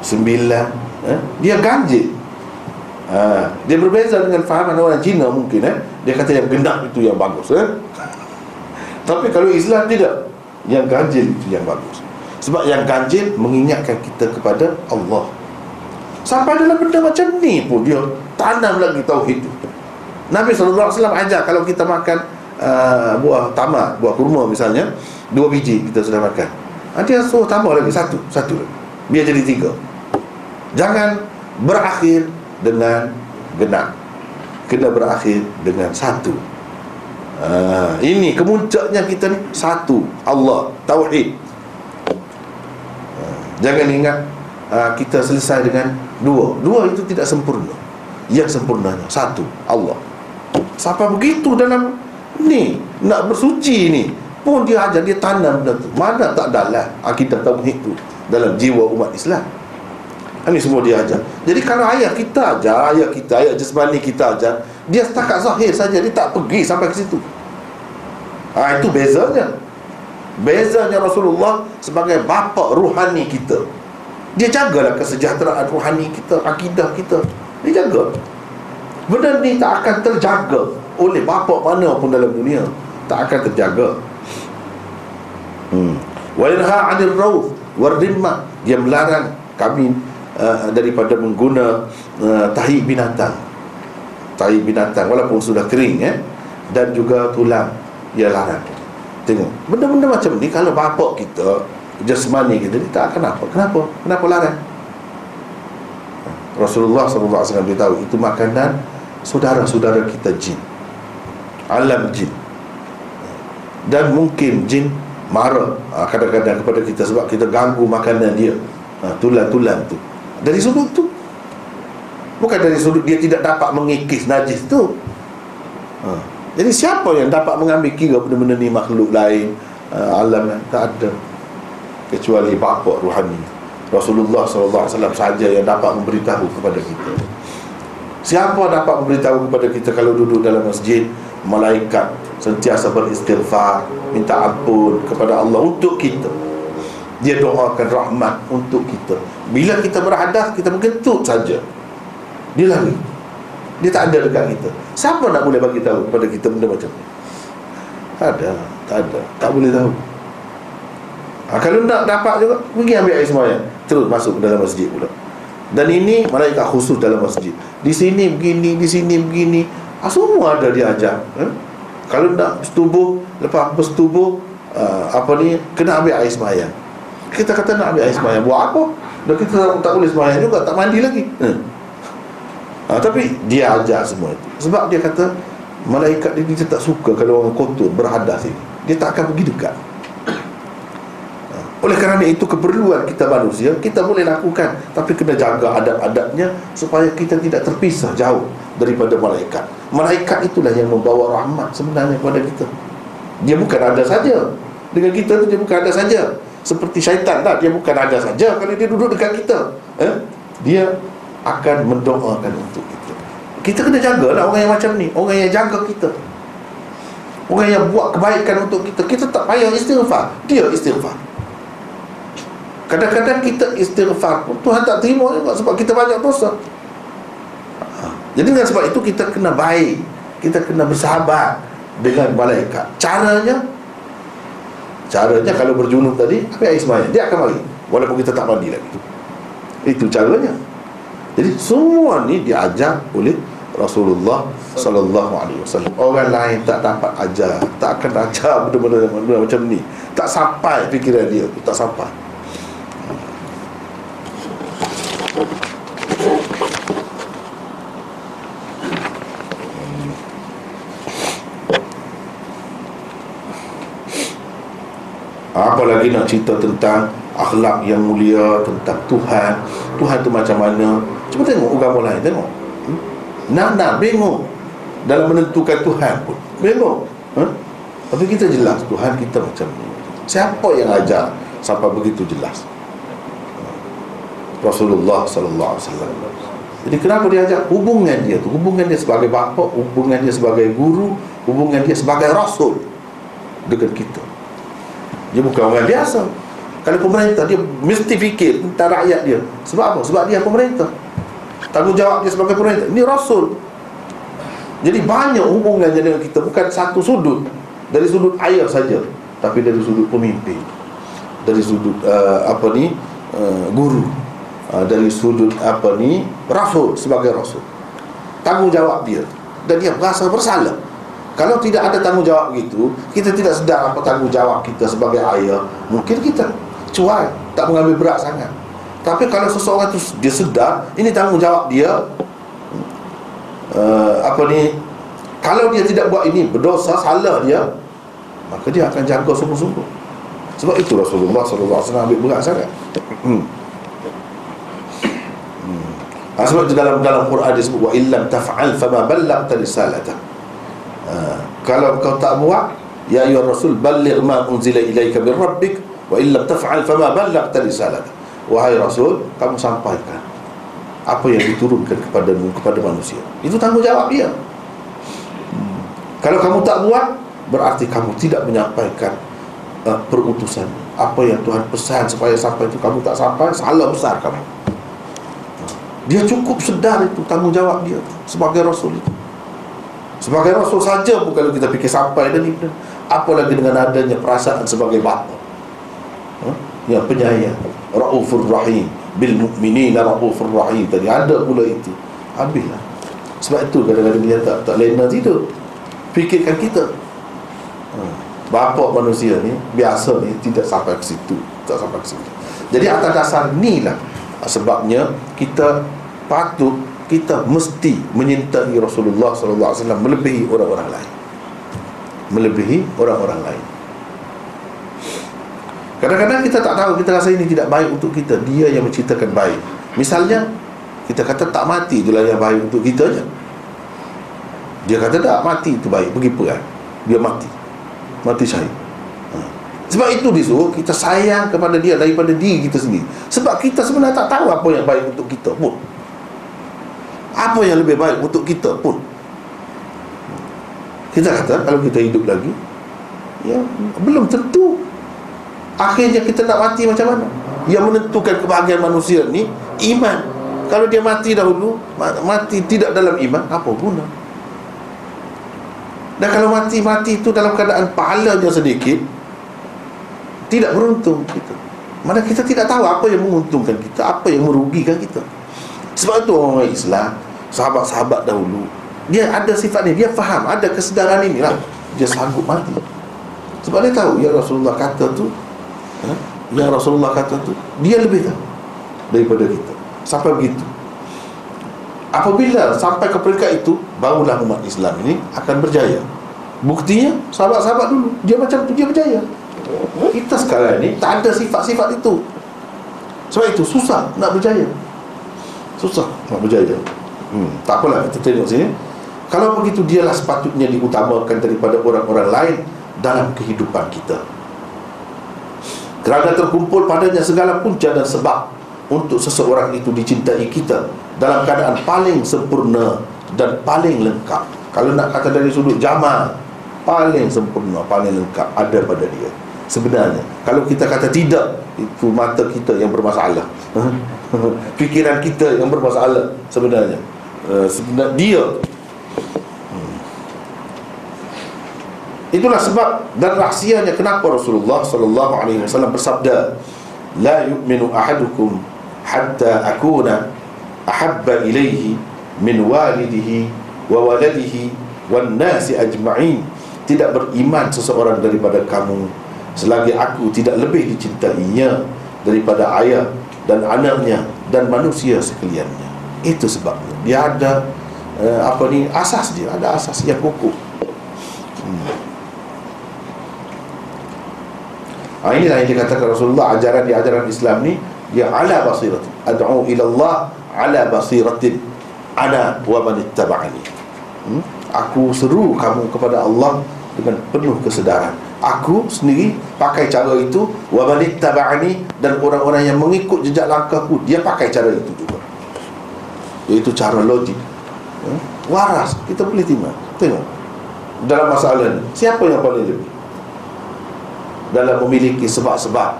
Sembilan eh? Dia ganjil ha. Dia berbeza dengan fahaman orang Cina mungkin eh? Dia kata yang genap itu yang bagus eh? Tapi kalau Islam tidak Yang ganjil itu yang bagus. Sebab yang ganjil mengingatkan kita kepada Allah. Sampai dalam benda macam ni pun Dia tanam lagi tauhid. Itu Nabi SAW ajar kalau kita makan uh, buah tamak, buah kurma misalnya, dua biji kita sudah makan. Nanti dia suruh tambah lagi satu Satu Biar jadi tiga. Jangan berakhir dengan genap. Kena berakhir dengan satu ha, Ini kemuncaknya kita ni. Satu Allah Tauhid. Ha, Jangan ingat ha, Kita selesai dengan dua. Dua itu tidak sempurna. Yang sempurnanya Satu Allah. Sampai begitu dalam Ni Nak bersuci ni pun dia ajar dia tanam benda tu. Mana tak dalam akidah tauhid tu dalam jiwa umat Islam. Ini semua dia ajar. Jadi kalau ayah kita ajar ayah kita ayah jasmani kita ajar dia setakat zahir saja dia tak pergi sampai ke situ. Ha, itu bezanya. Bezanya Rasulullah sebagai bapa ruhani kita. Dia jagalah kesejahteraan ruhani kita akidah kita. Dia jaga. Benda ni tak akan terjaga oleh bapa mana pun dalam dunia. Tak akan terjaga. Hmm. Wa yanha 'anil rawth wardimma dia melarang kami uh, daripada mengguna uh, tahi binatang. Tahi binatang walaupun sudah kering eh dan juga tulang dia larang. Tengok, benda-benda macam ni kalau bapak kita jasmani kita ni tak akan apa. Kenapa? Kenapa larang? Rasulullah SAW beritahu itu makanan saudara-saudara kita jin. Alam jin. Dan mungkin jin marah ha, kadang-kadang kepada kita sebab kita ganggu makanan dia ha, tulang-tulang tu dari sudut tu bukan dari sudut dia tidak dapat mengikis najis tu. Ha. jadi siapa yang dapat mengambil kira benda-benda ni makhluk lain ha, alam tak ada? Kecuali bapa ruhani Rasulullah SAW saja yang dapat memberitahu kepada kita. Siapa dapat memberitahu kepada kita kalau duduk dalam masjid malaikat sentiasa beristighfar minta ampun kepada Allah untuk kita? Dia doakan rahmat untuk kita. Bila kita berhadas kita berkentut saja dia lari. Dia tak ada dekat kita. Siapa nak boleh bagi tahu kepada kita benda macam ni? Tak ada tak ada. Tak boleh tahu. Ha, kalau nak dapat juga pergi ambil air semayang terus masuk ke dalam masjid pula. Dan ini malaikat khusus dalam masjid. Di sini begini di sini begini. Ha, semua ada dia ajar eh? Kalau nak bersetubuh Lepas bersetubuh uh, Apa ni Kena ambil air semayang Kita kata nak ambil air semayang Buat apa? Dan kita tak, tak boleh semayang juga Tak mandi lagi hmm. Uh, Tapi dia ajar semua. Itu Sebab dia kata Malaikat dia, dia tak suka Kalau orang kotor berhadas ini Dia tak akan pergi dekat. Uh, oleh kerana itu keperluan kita manusia Kita boleh lakukan. Tapi kena jaga adab-adabnya Supaya kita tidak terpisah jauh daripada malaikat. Malaikat itulah yang membawa rahmat sebenarnya kepada kita. Dia bukan ada saja. Dengan kita tu dia bukan ada saja. Seperti syaitan tak dia bukan ada saja kalau dia duduk dekat kita. Eh? dia akan mendoakan untuk kita. Kita kena jaga lah orang yang macam ni. Orang yang jaga kita. Orang yang buat kebaikan untuk kita. Kita tak payah istighfar. Dia istighfar. Kadang-kadang kita istighfar pun Tuhan tak terima juga sebab kita banyak dosa. Jadi dengan sebab itu kita kena baik. Kita kena bersahabat Dengan malaikat. Caranya? Caranya kalau berjunub tadi Apa air Dia akan mari. Walaupun kita tak mandi lagi. Itu caranya Jadi semua ni diajar oleh Rasulullah Sallallahu Alaihi Wasallam. Orang lain tak dapat ajar Tak akan ajar benda-benda macam ni. Tak sampai fikiran dia Tak sampai. Apa lagi nak cerita tentang akhlak yang mulia tentang Tuhan? Tuhan tu macam mana cuba tengok agama lain tengok. Hmm? nak nak bingung dalam menentukan Tuhan pun. Bingung ha? tapi kita jelas Tuhan kita macam ni. Siapa yang ajar sampai begitu jelas? Rasulullah sallallahu alaihi wasallam. Jadi kenapa dia ajak hubungan dia tu. Hubungan dia sebagai bapa hubungan dia sebagai guru hubungan dia sebagai rasul dengan kita. Dia bukan orang biasa. Kalau pemerintah dia mesti fikir tentang rakyat dia. Sebab apa? sebab dia pemerintah tanggungjawab dia sebagai pemerintah ini rasul. Jadi banyak hubungannya dengan kita. Bukan satu sudut. Dari sudut ayah saja. Tapi dari sudut pemimpin. Dari sudut uh, apa ni uh, guru. Uh, dari sudut apa ni rasul sebagai rasul. Tanggungjawab dia. Dan dia berasa bersalah. Kalau tidak ada tanggungjawab begitu kita tidak sedar apa tanggungjawab kita sebagai ayah mungkin kita cuai tak mengambil berat sangat tapi kalau seseorang tu dia sedar ini tanggungjawab dia uh, apa ni kalau dia tidak buat ini berdosa salah dia maka dia akan jaga sungguh-sungguh sebab itu Rasulullah SAW ambil berat sangat hmm. hmm. Ha, sebab dalam dalam Quran disebut wa illam taf'al fama ballaghta risalata uh, kalau kau tak buat ya ayyuhar rasul balligh ma unzila ilaika min rabbik wa illam taf'al fama ballaghta risalata wahai rasul kamu sampaikan apa yang diturunkan kepadamu kepada manusia. Itu tanggungjawab dia. Hmm. kalau kamu tak buat berarti kamu tidak menyampaikan uh, perutusan. Apa yang Tuhan pesan supaya sampai itu kamu tak sampai salah besar kamu. Dia cukup sedar itu tanggungjawab dia sebagai rasul itu. Sebagai rasul saja pun kalau kita fikir sampai dan itu apalagi dengan adanya perasaan sebagai bapa yang penyayang raufur rahim. Bil mu'minina raufur rahim. Tadi ada pula itu. Habislah. Sebab itu kadang-kadang dia tak tak lena tidur. Fikirkan kita. Ha. bapa manusia ni biasa ni tidak sampai ke situ. Tak sampai ke situ. Jadi atas dasar ni lah sebabnya kita patut kita mesti menyintai Rasulullah sallallahu alaihi wasallam melebihi orang-orang lain. Melebihi orang-orang lain Kadang-kadang kita tak tahu Kita rasa ini tidak baik untuk kita. Dia yang menciptakan baik. Misalnya Kita kata tak mati itulah yang baik untuk kita je Dia kata tak mati itu baik. Pergi perang Dia mati. Mati syahid. Ha. Sebab itu disuruh kita sayang kepada dia Daripada diri kita sendiri. Sebab kita sebenarnya tak tahu apa yang baik untuk kita pun. Apa yang lebih baik untuk kita pun. Kita kata kalau kita hidup lagi Ya belum tentu Akhirnya kita nak mati macam mana? Yang menentukan kebahagiaan manusia ni Iman. Kalau dia mati dahulu Mati tidak dalam iman Apa guna? Dan kalau mati-mati itu dalam keadaan pahalanya sedikit Tidak beruntung kita. Mana kita tidak tahu apa yang menguntungkan kita Apa yang merugikan kita. Sebab itu orang Islam Sahabat-sahabat dahulu Dia ada sifat ni Dia faham Ada kesedaran ini lah Dia sanggup mati. Sebab dia tahu Ya Rasulullah kata tu ha? yang Rasulullah kata tu dia lebih tahu daripada kita. Sampai begitu. Apabila sampai ke peringkat itu barulah umat Islam ini akan berjaya. Buktinya sahabat-sahabat dulu dia macam tu dia berjaya. Kita sekarang ni tak ada sifat-sifat itu. Sebab itu susah nak berjaya. Susah nak berjaya. Hmm, tak apalah kita tengok sini. Kalau begitu dialah sepatutnya diutamakan daripada orang-orang lain dalam kehidupan kita kerana terkumpul padanya segala punca dan sebab Untuk seseorang itu dicintai kita Dalam keadaan paling sempurna Dan paling lengkap. Kalau nak kata dari sudut jamal Paling sempurna, paling lengkap Ada pada dia. Sebenarnya Kalau kita kata tidak Itu mata kita yang bermasalah. Fikiran kita yang bermasalah Sebenarnya. Uh, Sebenarnya dia Itulah sebab dan rahsianya kenapa Rasulullah sallallahu alaihi wasallam bersabda, "La yu'minu ahadukum hatta akuna ahabba ilaihi min walidihi wa waladihi wan nasi ajma'in." Tidak beriman seseorang daripada kamu selagi aku tidak lebih dicintainya daripada ayah dan anaknya dan manusia sekaliannya. Itu sebabnya. Dia ada uh, apa ni asas dia, ada asas yang kukuh. Hmm. Ha, inilah yang dikatakan Rasulullah ajaran di ajaran Islam ni dia ala basirat ad'u ila Allah ala basiratin. Ana wa man ittaba'ani. Hmm? aku seru kamu kepada Allah dengan penuh kesedaran. Aku sendiri pakai cara itu wa man ittaba'ani dan orang-orang yang mengikut jejak langkahku dia pakai cara itu juga. Iaitu cara logik. Hmm? waras. Kita boleh terima. Tengok. Dalam masalah ni siapa yang paling lebih dalam memiliki sebab-sebab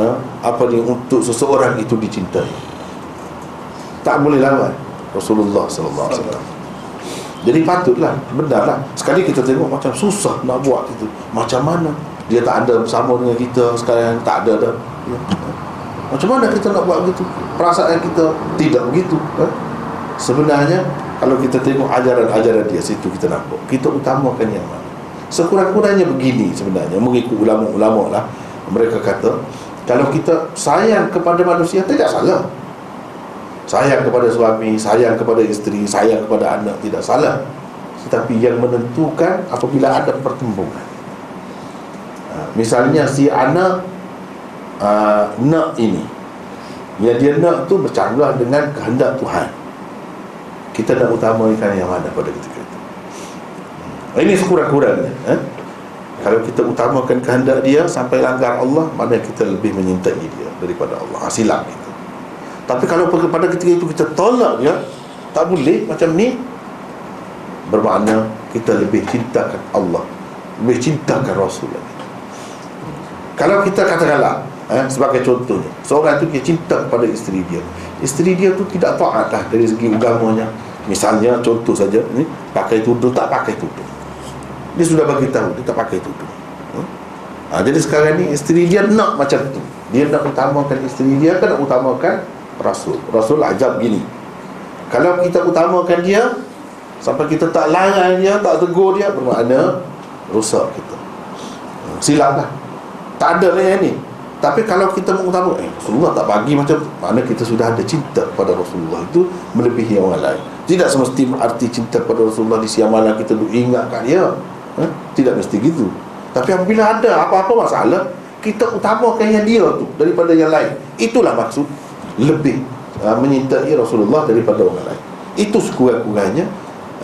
ha, apa ni untuk seseorang itu dicintai. Tak boleh lawan Rasulullah sallallahu alaihi wasallam. Jadi patutlah benarlah. Sekali kita tengok macam susah nak buat itu. Macam mana? Dia tak ada bersama dengan kita sekarang tak ada dah. Ya. macam mana kita nak buat begitu? Perasaan kita tidak begitu ha? sebenarnya kalau kita tengok ajaran-ajaran dia situ kita nampak. Kita utamakan yang mana sekurang-kurangnya begini sebenarnya mengikut ulama-ulama lah mereka kata kalau kita sayang kepada manusia tidak salah. Sayang kepada suami sayang kepada isteri sayang kepada anak tidak salah. Tetapi yang menentukan apabila ada pertembungan. Ha, misalnya si anak uh, nak ini yang dia nak tu bercanggah dengan kehendak Tuhan. Kita nak utamakan yang mana pada ketika. Ini sekurang-kurangnya eh? Kalau kita utamakan kehendak dia Sampai langgar Allah Mana kita lebih menyintai dia Daripada Allah. Ha, Silap itu. Tapi kalau pada ketika itu kita tolak dia Tak boleh macam ni Bermakna Kita lebih cintakan Allah Lebih cintakan Rasul. Kalau kita katakanlah eh, Sebagai contohnya Seorang itu dia cinta kepada isteri dia. Isteri dia tu tidak taat lah Dari segi agamanya Misalnya contoh saja ni Pakai tudung tak pakai tudung dia sudah bagi tahu dia tak pakai tudung ha, jadi sekarang ni isteri dia nak macam tu. Dia nak utamakan isteri dia kan nak utamakan rasul? Rasul ajab gini kalau kita utamakan dia sampai kita tak larang dia tak tegur dia bermakna rosak kita. Ha, silap lah tak ada lah yang ni. Tapi kalau kita mengutamakan eh, Rasulullah tak bagi macam tu. Mana kita sudah ada cinta pada Rasulullah Itu melebihi yang lain. Tidak semestinya arti cinta pada Rasulullah Di siang malam kita duk ingatkan dia ha? Tidak mesti gitu. Tapi apabila ada apa-apa masalah Kita utamakan yang dia tu Daripada yang lain. Itulah maksud Lebih uh, menyintai Rasulullah Daripada orang lain. Itu sekurang-kurangnya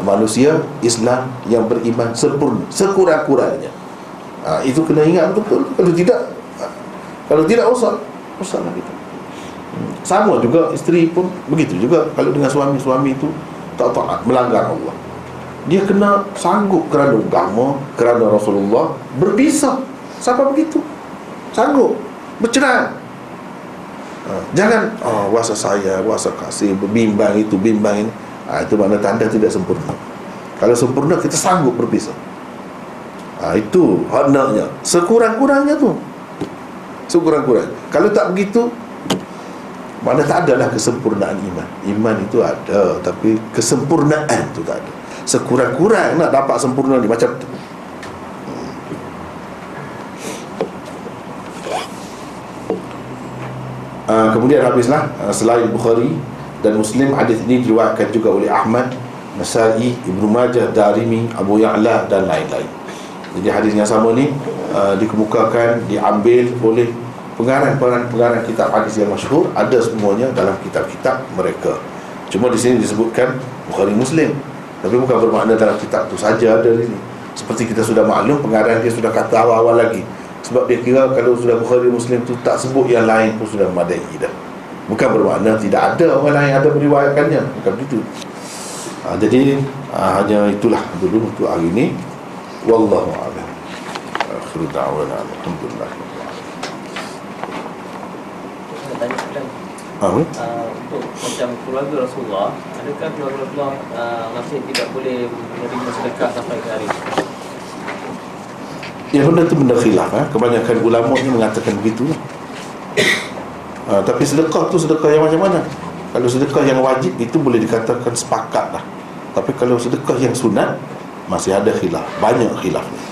Manusia Islam yang beriman sempurna Sekurang-kurangnya. Ha, Itu kena ingat betul. Kalau tidak Kalau tidak usah. Usahlah kita. Hmm. sama juga isteri pun begitu juga. Kalau dengan suami-suami itu tak taat melanggar Allah dia kena sanggup kerana agama kerana Rasulullah berpisah. Siapa begitu. Sanggup. Bercerai. Ha, jangan oh, wasa saya wasa kasih bimbang itu bimbang ini. Ha, itu mana tanda tidak sempurna. Kalau sempurna kita sanggup berpisah. Ha, itu hendaknya sekurang-kurangnya tu. Sekurang-kurangnya. Kalau tak begitu mana tak adalah kesempurnaan iman. Iman itu ada tapi kesempurnaan itu tak ada sekurang-kurang nak dapat sempurna ni macam tu uh, kemudian habislah uh, selain Bukhari dan Muslim hadis ini diriwayatkan juga oleh Ahmad Nasai, Ibnu Majah, Darimi, Abu Ya'la dan lain-lain. Jadi hadis yang sama ni uh, dikemukakan, diambil oleh pengarang-pengarang kitab hadis yang masyhur ada semuanya dalam kitab-kitab mereka. Cuma di sini disebutkan Bukhari Muslim. Tapi bukan bermakna dalam kitab tu saja ada ini. Seperti kita sudah maklum pengarang dia sudah kata awal-awal lagi. Sebab dia kira kalau sudah Bukhari Muslim tu tak sebut yang lain pun sudah memadai dah. Bukan bermakna tidak ada orang lain yang ada meriwayatkannya. Bukan begitu. Ha, jadi ha, hanya itulah dulu untuk hari ini. Wallahu a'lam. Akhiru da'wana alhamdulillah. Ha, uh, untuk macam keluarga Rasulullah adakah keluarga Rasulullah uh, masih tidak boleh menerima sedekah sampai ke hari Ya benda tu benda khilaf eh? Kebanyakan ulama ni mengatakan begitu. Uh, Tapi sedekah tu sedekah yang macam mana? Kalau sedekah yang wajib itu boleh dikatakan sepakat lah. Tapi kalau sedekah yang sunat Masih ada khilaf. Banyak khilafnya.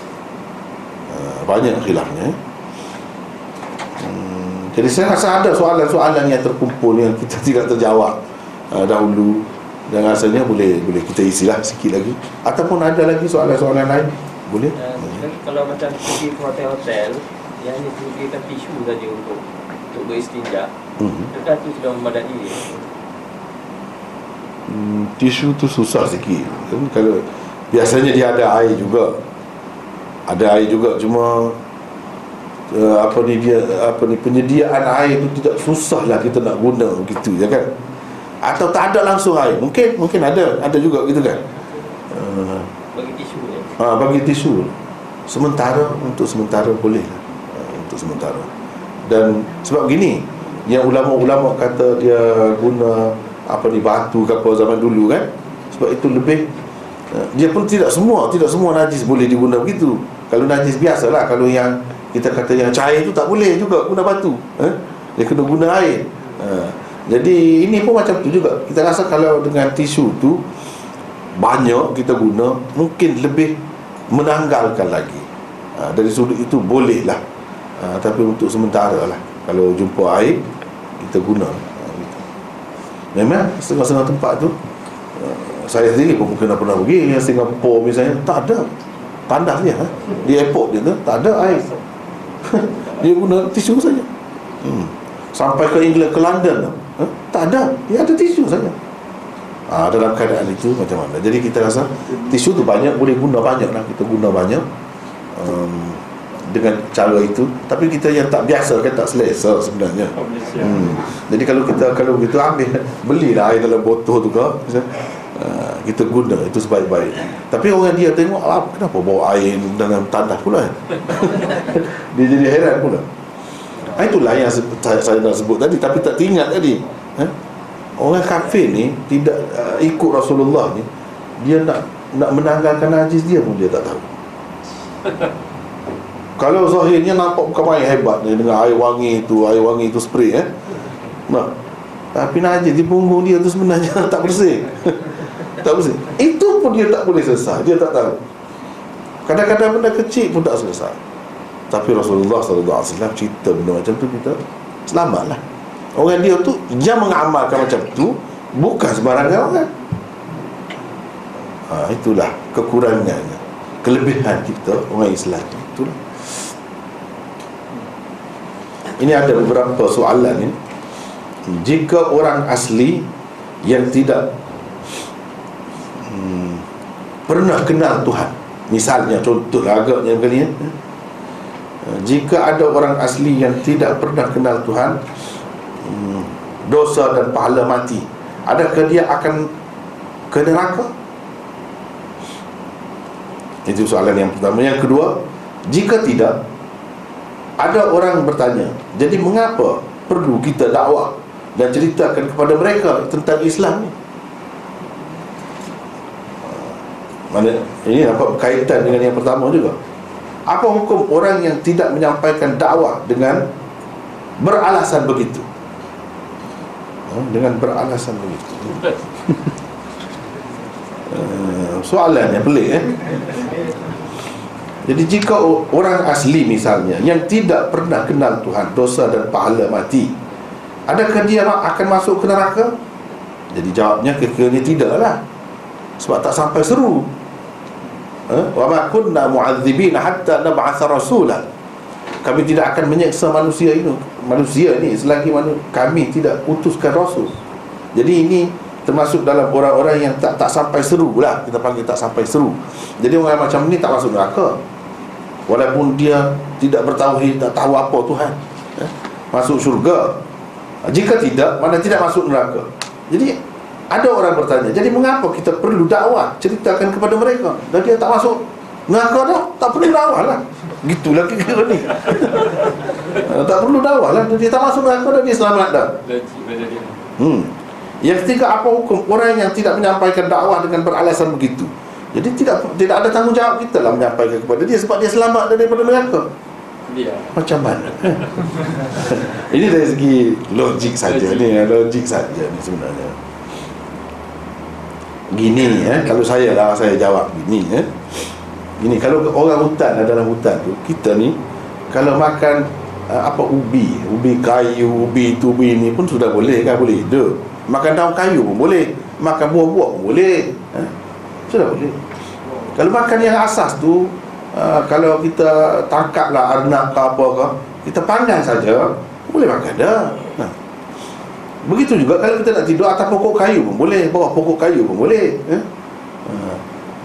Uh, Banyak khilafnya? Jadi saya rasa ada soalan-soalan yang terkumpul yang kita tidak terjawab uh, dahulu. Dan rasanya boleh boleh kita isilah sikit lagi. Ataupun ada lagi soalan-soalan lain? Boleh? Uh, kalau macam pergi ke hotel-hotel yang hanya sediakan tisu saja untuk untuk beristinja, hmm. adakah itu sudah memadai? Hmm, tisu tu susah sikit. Kan kalau biasanya dia ada air juga. Ada air juga cuma uh, apa ni dia apa ni penyediaan air tu tidak susah lah kita nak guna begitu ya kan? Atau tak ada langsung air. Mungkin mungkin ada ada juga gitu kan? Uh, Bagi tisu ya. uh, bagi tisu. Sementara untuk sementara boleh lah. Uh, untuk sementara. Dan sebab gini yang ulama-ulama kata dia guna apa ni batu ke apa zaman dulu kan? Sebab itu lebih uh, dia pun tidak semua tidak semua najis boleh diguna begitu. Kalau najis biasalah kalau yang kita kata yang cair tu tak boleh juga guna batu eh? dia kena guna air. Uh, jadi ini pun macam tu juga. Kita rasa kalau dengan tisu tu banyak kita guna mungkin lebih menanggalkan lagi. Uh, dari sudut itu boleh lah uh, tapi untuk sementara lah. Kalau jumpa air kita guna. Gitu. memang setengah-setengah tempat tu uh, saya sendiri pun mungkin pernah pergi Singapura misalnya tak ada. Tandas dia ha? di airport dia tu tak ada air dia guna tisu saja. Hmm. sampai ke England ke London. Ha? tak ada. Dia ada tisu saja. Ha, dalam keadaan itu macam mana? Jadi kita rasa tisu tu banyak boleh guna banyak lah. Kita guna banyak. Um, dengan cara itu. Tapi kita yang tak biasa kan tak selesa sebenarnya. Hmm. jadi kalau kita kalau kita ambil belilah air dalam botol tu ke uh, kita guna itu sebaik-baik. Tapi orang dia tengok ah, kenapa bawa air dalam tandas pula eh? dia jadi heran pula. Ah, itulah yang saya, saya dah sebut tadi. Tapi tak teringat tadi eh? orang kafir ni tidak uh, ikut Rasulullah ni dia nak nak menanggalkan najis dia pun dia tak tahu kalau zahirnya nampak bukan main hebat ni dengan air wangi tu air wangi tu spray eh. Nah tapi najis di punggung dia tu sebenarnya tak bersih. Tak bersih. Itu pun dia tak boleh selesai dia tak tahu. Kadang-kadang benda kecil pun tak selesai. Tapi Rasulullah SAW cerita benda macam tu kita selamatlah. Orang dia tu yang mengamalkan macam tu bukan sembarangan orang. Ha, itulah kekurangannya kelebihan kita orang Islam itulah ini ada beberapa soalan ni. Jika orang asli yang tidak hmm, pernah kenal Tuhan misalnya contoh agaknya begini ya jika ada orang asli yang tidak pernah kenal Tuhan hmm, dosa dan pahala mati adakah dia akan ke neraka? Itu soalan yang pertama. Yang kedua jika tidak ada orang bertanya jadi mengapa perlu kita dakwah dan ceritakan kepada mereka tentang Islam ni? Mana ini nampak berkaitan dengan yang pertama juga. Apa hukum orang yang tidak menyampaikan dakwah dengan beralasan begitu? Ha, dengan beralasan begitu. Uh, soalan yang pelik eh jadi jika orang asli misalnya yang tidak pernah kenal Tuhan dosa dan pahala mati adakah dia akan masuk ke neraka? Jadi jawabnya kekeranya tidaklah. Sebab tak sampai seru. Wa ma kunna mu'adzibina hatta nab'atha rasula. Kami tidak akan menyeksa manusia ini manusia ini selagi mana kami tidak utuskan rasul. Jadi ini termasuk dalam orang-orang yang tak tak sampai seru lah kita panggil tak sampai seru. Jadi orang macam ni tak masuk neraka walaupun dia tidak bertauhid tak tahu apa Tuhan eh? masuk syurga jika tidak mana tidak masuk neraka jadi ada orang bertanya, jadi mengapa kita perlu dakwah? Ceritakan kepada mereka. Dan dia tak masuk neraka dah, tak perlu dakwah lah. Gitulah kira ni. tak perlu dakwah lah. Dia tak masuk neraka dah, dia selamat dah. Hmm. Yang ketiga, apa hukum orang yang tidak menyampaikan dakwah dengan beralasan begitu? Jadi tidak tidak ada tanggungjawab kita lah menyampaikan kepada dia sebab dia selamat daripada neraka. Dia. Macam mana? Ini dari segi logik saja ni, logik saja ni sebenarnya gini eh kalau saya lah saya jawab gini eh gini kalau orang hutan dalam hutan tu kita ni kalau makan uh, apa ubi ubi kayu ubi itu ubi ini pun sudah boleh kan boleh hidup makan daun kayu pun boleh makan buah-buah pun boleh eh? Sudah boleh kalau makan yang asas tu uh, Kalau kita tangkaplah arnab ke apa ke Kita pandang saja Boleh makan dah ha. Begitu juga kalau kita nak tidur atas pokok kayu pun boleh Bawah pokok kayu pun boleh eh?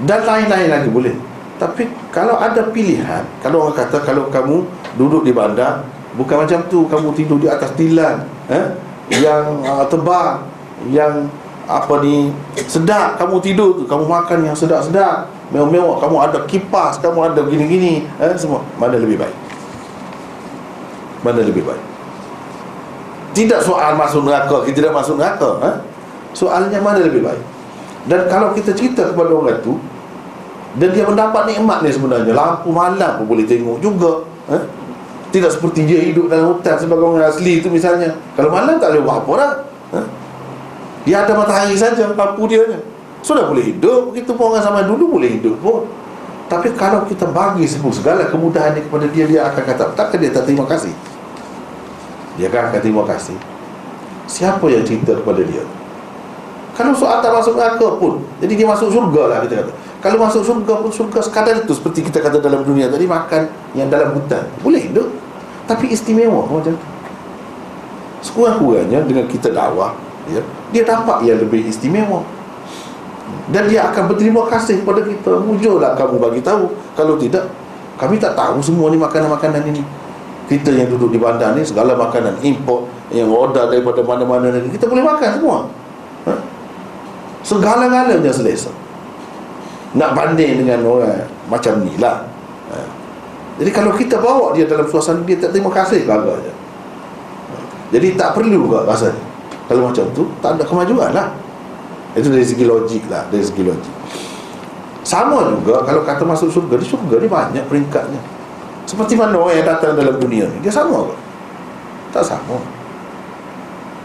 Dan lain-lain lagi boleh Tapi kalau ada pilihan Kalau orang kata kalau kamu duduk di bandar Bukan macam tu Kamu tidur di atas tilan eh? Yang uh, tebal Yang apa ni? Sedap. Kamu tidur tu kamu makan yang sedap-sedap. Mewah-mewah. Kamu ada kipas kamu ada gini-gini eh, semua. Mana lebih baik? Mana lebih baik? Tidak soal masuk neraka kita tidak masuk neraka eh? soalnya mana lebih baik? Dan kalau kita cerita kepada orang tu dan dia mendapat nikmat ni sebenarnya. Lampu malam pun boleh tengok juga eh? tidak seperti dia hidup dalam hutan sebagai orang asli tu misalnya. Kalau malam tak boleh buat apa dah eh? Dia ada matahari saja lampu dia je. Sudah boleh hidup Begitu pun orang zaman dulu boleh hidup pun. Tapi kalau kita bagi sebut segala kemudahan ni kepada dia Dia akan kata Takkan dia tak terima kasih? Dia akan kata terima kasih. Siapa yang cerita kepada dia? Kalau soal tak masuk neraka pun Jadi dia masuk surga lah kita kata. Kalau masuk surga pun surga sekadar itu Seperti kita kata dalam dunia tadi Makan yang dalam hutan. Boleh hidup. Tapi istimewa macam tu. Sekurang-kurangnya dengan kita dakwah ya, dia dapat yang lebih istimewa. Dan dia akan berterima kasih kepada kita. Mujurlah kamu bagi tahu. Kalau tidak kami tak tahu semua ni makanan-makanan ini. Kita yang duduk di bandar ni segala makanan import yang order daripada mana-mana negeri kita boleh makan semua. Ha? segala-galanya selesa. Nak banding dengan orang macam ni lah. Ha? jadi kalau kita bawa dia dalam suasana dia tak terima kasih agaknya ha? jadi tak perlu juga rasanya kalau macam tu Tak ada kemajuan lah. Itu dari segi logik lah Dari segi logik. Sama juga Kalau kata masuk surga Di surga ni banyak peringkatnya. Seperti mana orang yang datang dalam dunia ni Dia sama ke? Tak sama.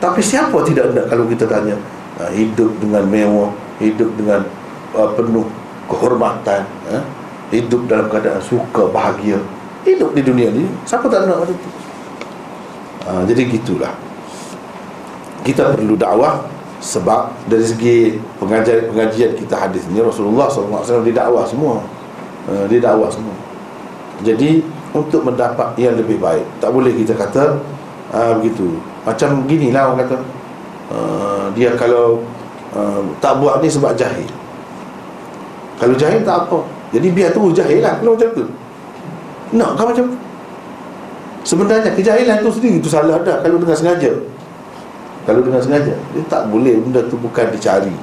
Tapi siapa tidak ada Kalau kita tanya uh, Hidup dengan mewah Hidup dengan uh, penuh kehormatan uh, Hidup dalam keadaan suka, bahagia. Hidup di dunia ni Siapa tak nak macam tu? Uh, Jadi gitulah kita perlu dakwah sebab dari segi pengajian-pengajian kita hadis ni Rasulullah SAW dia dakwah semua. Uh, dia dakwah semua. Jadi untuk mendapat yang lebih baik tak boleh kita kata uh, begitu. Macam gini lah orang kata uh, dia kalau uh, tak buat ni sebab jahil. Kalau jahil tak apa. Jadi biar tu jahil lah. Kalau macam tu. Nak kan macam tu? Sebenarnya kejahilan tu sendiri tu salah dah kalau dengan sengaja kalau dengan sengaja Dia tak boleh benda tu bukan dicari.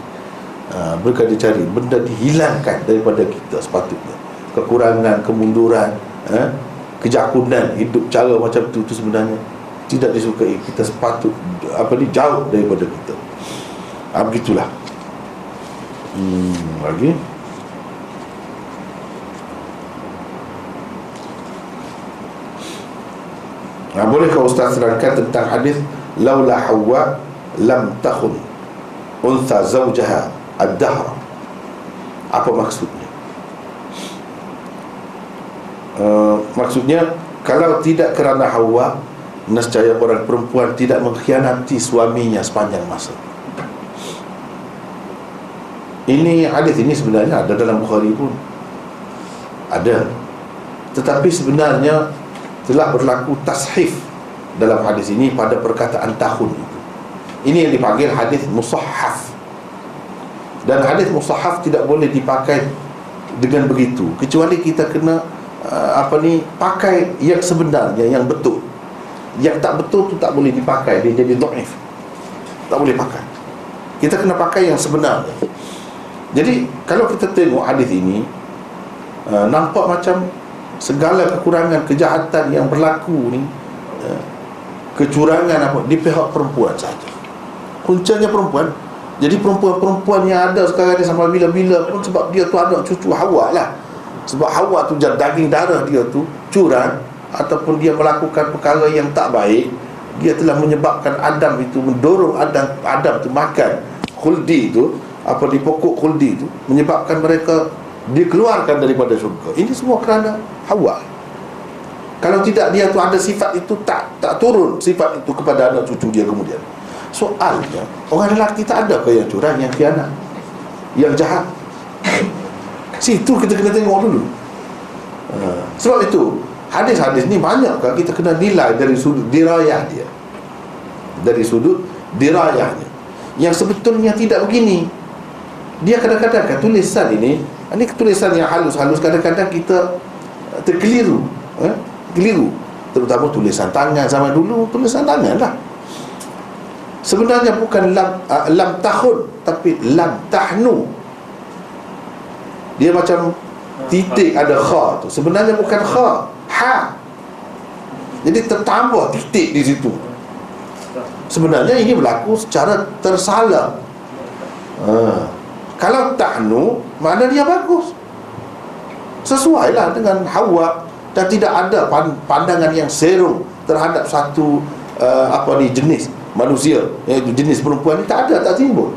Ha, Bukan dicari Benda dihilangkan daripada kita sepatutnya. Kekurangan, kemunduran ha, Kejakunan Hidup cara macam tu, tu sebenarnya Tidak disukai. Kita sepatut Apa ni Jauh daripada kita. Ha, Begitulah. Hmm, Lagi? Ha, bolehkah Ustaz terangkan tentang hadis laula hawa lam takhun unsa zawjaha ad-dahr apa maksudnya? Uh, maksudnya kalau tidak kerana hawa nescaya orang perempuan tidak mengkhianati suaminya sepanjang masa. Ini hadis ini sebenarnya ada dalam Bukhari pun. Ada. Tetapi sebenarnya telah berlaku tashif dalam hadis ini pada perkataan tahun. Ini yang dipanggil hadis musahhaf. Dan hadis musahhaf tidak boleh dipakai dengan begitu kecuali kita kena uh, apa ni pakai yang sebenarnya yang betul. Yang tak betul tu tak boleh dipakai dia jadi dhaif. Tak boleh pakai. Kita kena pakai yang sebenarnya. Jadi kalau kita tengok hadis ini uh, nampak macam segala kekurangan kejahatan yang berlaku ni uh, kecurangan apa di pihak perempuan saja. Puncanya perempuan. Jadi perempuan-perempuan yang ada sekarang ni sampai bila-bila pun sebab dia tu anak cucu Hawa lah. Sebab Hawa tu daging darah dia tu curang ataupun dia melakukan perkara yang tak baik, dia telah menyebabkan Adam itu mendorong Adam Adam tu makan khuldi tu apa di pokok khuldi tu menyebabkan mereka dikeluarkan daripada syurga. Ini semua kerana Hawa. Kalau tidak dia tu ada sifat itu tak tak turun sifat itu kepada anak cucu dia kemudian. Soalnya orang lelaki tak ada ke yang curang, yang khianat, yang jahat. Situ kita kena tengok dulu. ha. Sebab itu Hadis-hadis ni banyak kan kita kena nilai dari sudut dirayah dia Dari sudut dirayahnya Yang sebetulnya tidak begini Dia kadang-kadang kan tulisan ini Ini tulisan yang halus-halus Kadang-kadang kita terkeliru eh? Keliru. Terutama tulisan tangan. Zaman dulu Tulisan tangan lah. Sebenarnya bukan lam, uh, lam tahun Tapi lam tahnu. Dia macam Titik ada kha tu. Sebenarnya bukan kha ha. Jadi tertambah titik di situ. Sebenarnya ini berlaku secara tersalah. Ha. kalau tahnu mana dia bagus. Sesuailah dengan hawa dan tidak ada pandangan yang serong terhadap satu uh, apa ni jenis manusia. Iaitu jenis perempuan ini tak ada tak timbul.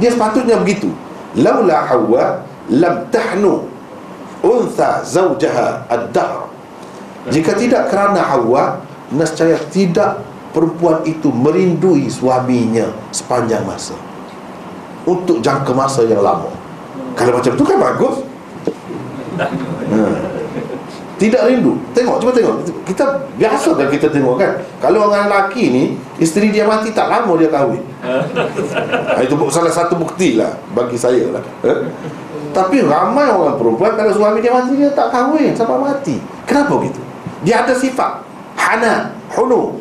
Dia sepatutnya begitu. Laula hawa lam tahnu untha zawjaha ad-dahr. Jika tidak kerana Hawa Nescaya tidak perempuan itu merindui suaminya sepanjang masa. Untuk jangka masa yang lama. Kalau macam tu kan bagus. Hmm. Tidak rindu. Tengok, cuba tengok. Kita biasa kan kita tengok kan. Kalau orang lelaki ni Isteri dia mati tak lama dia kahwin. Ha, Itu salah satu bukti lah Bagi saya lah. Eh? Tapi ramai orang perempuan Kalau suami dia mati Dia tak kahwin sampai mati. Kenapa gitu? Dia ada sifat Hana Hunu.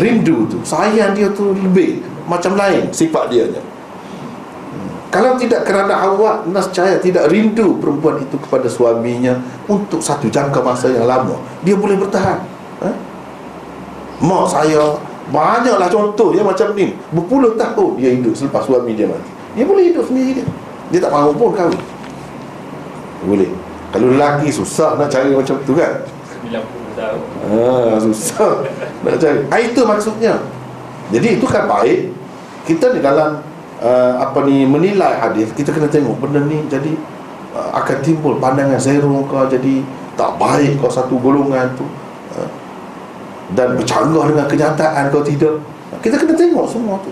Rindu tu. Sayang dia tu lebih Macam lain sifat dia. Kalau tidak kerana awak Nascaya tidak rindu perempuan itu Kepada suaminya Untuk satu jangka masa yang lama Dia boleh bertahan. Ha? Mak saya Banyaklah contoh yang macam ni. Berpuluh tahun dia hidup selepas suami dia mati. Dia boleh hidup sendiri dia. Dia tak mahu pun kahwin. Boleh. Kalau lelaki susah nak cari macam tu kan? 90 tahun. Ah, Susah nak cari. Ah, Itu maksudnya. Jadi itu kan baik. Kita di dalam uh, Apa ni Menilai hadis. Kita kena tengok benda ni Jadi uh, Akan timbul pandangan zero kau Jadi Tak baik kau satu golongan tu. Uh, Dan bercanggah dengan kenyataan kau tidak. Kita kena tengok semua tu.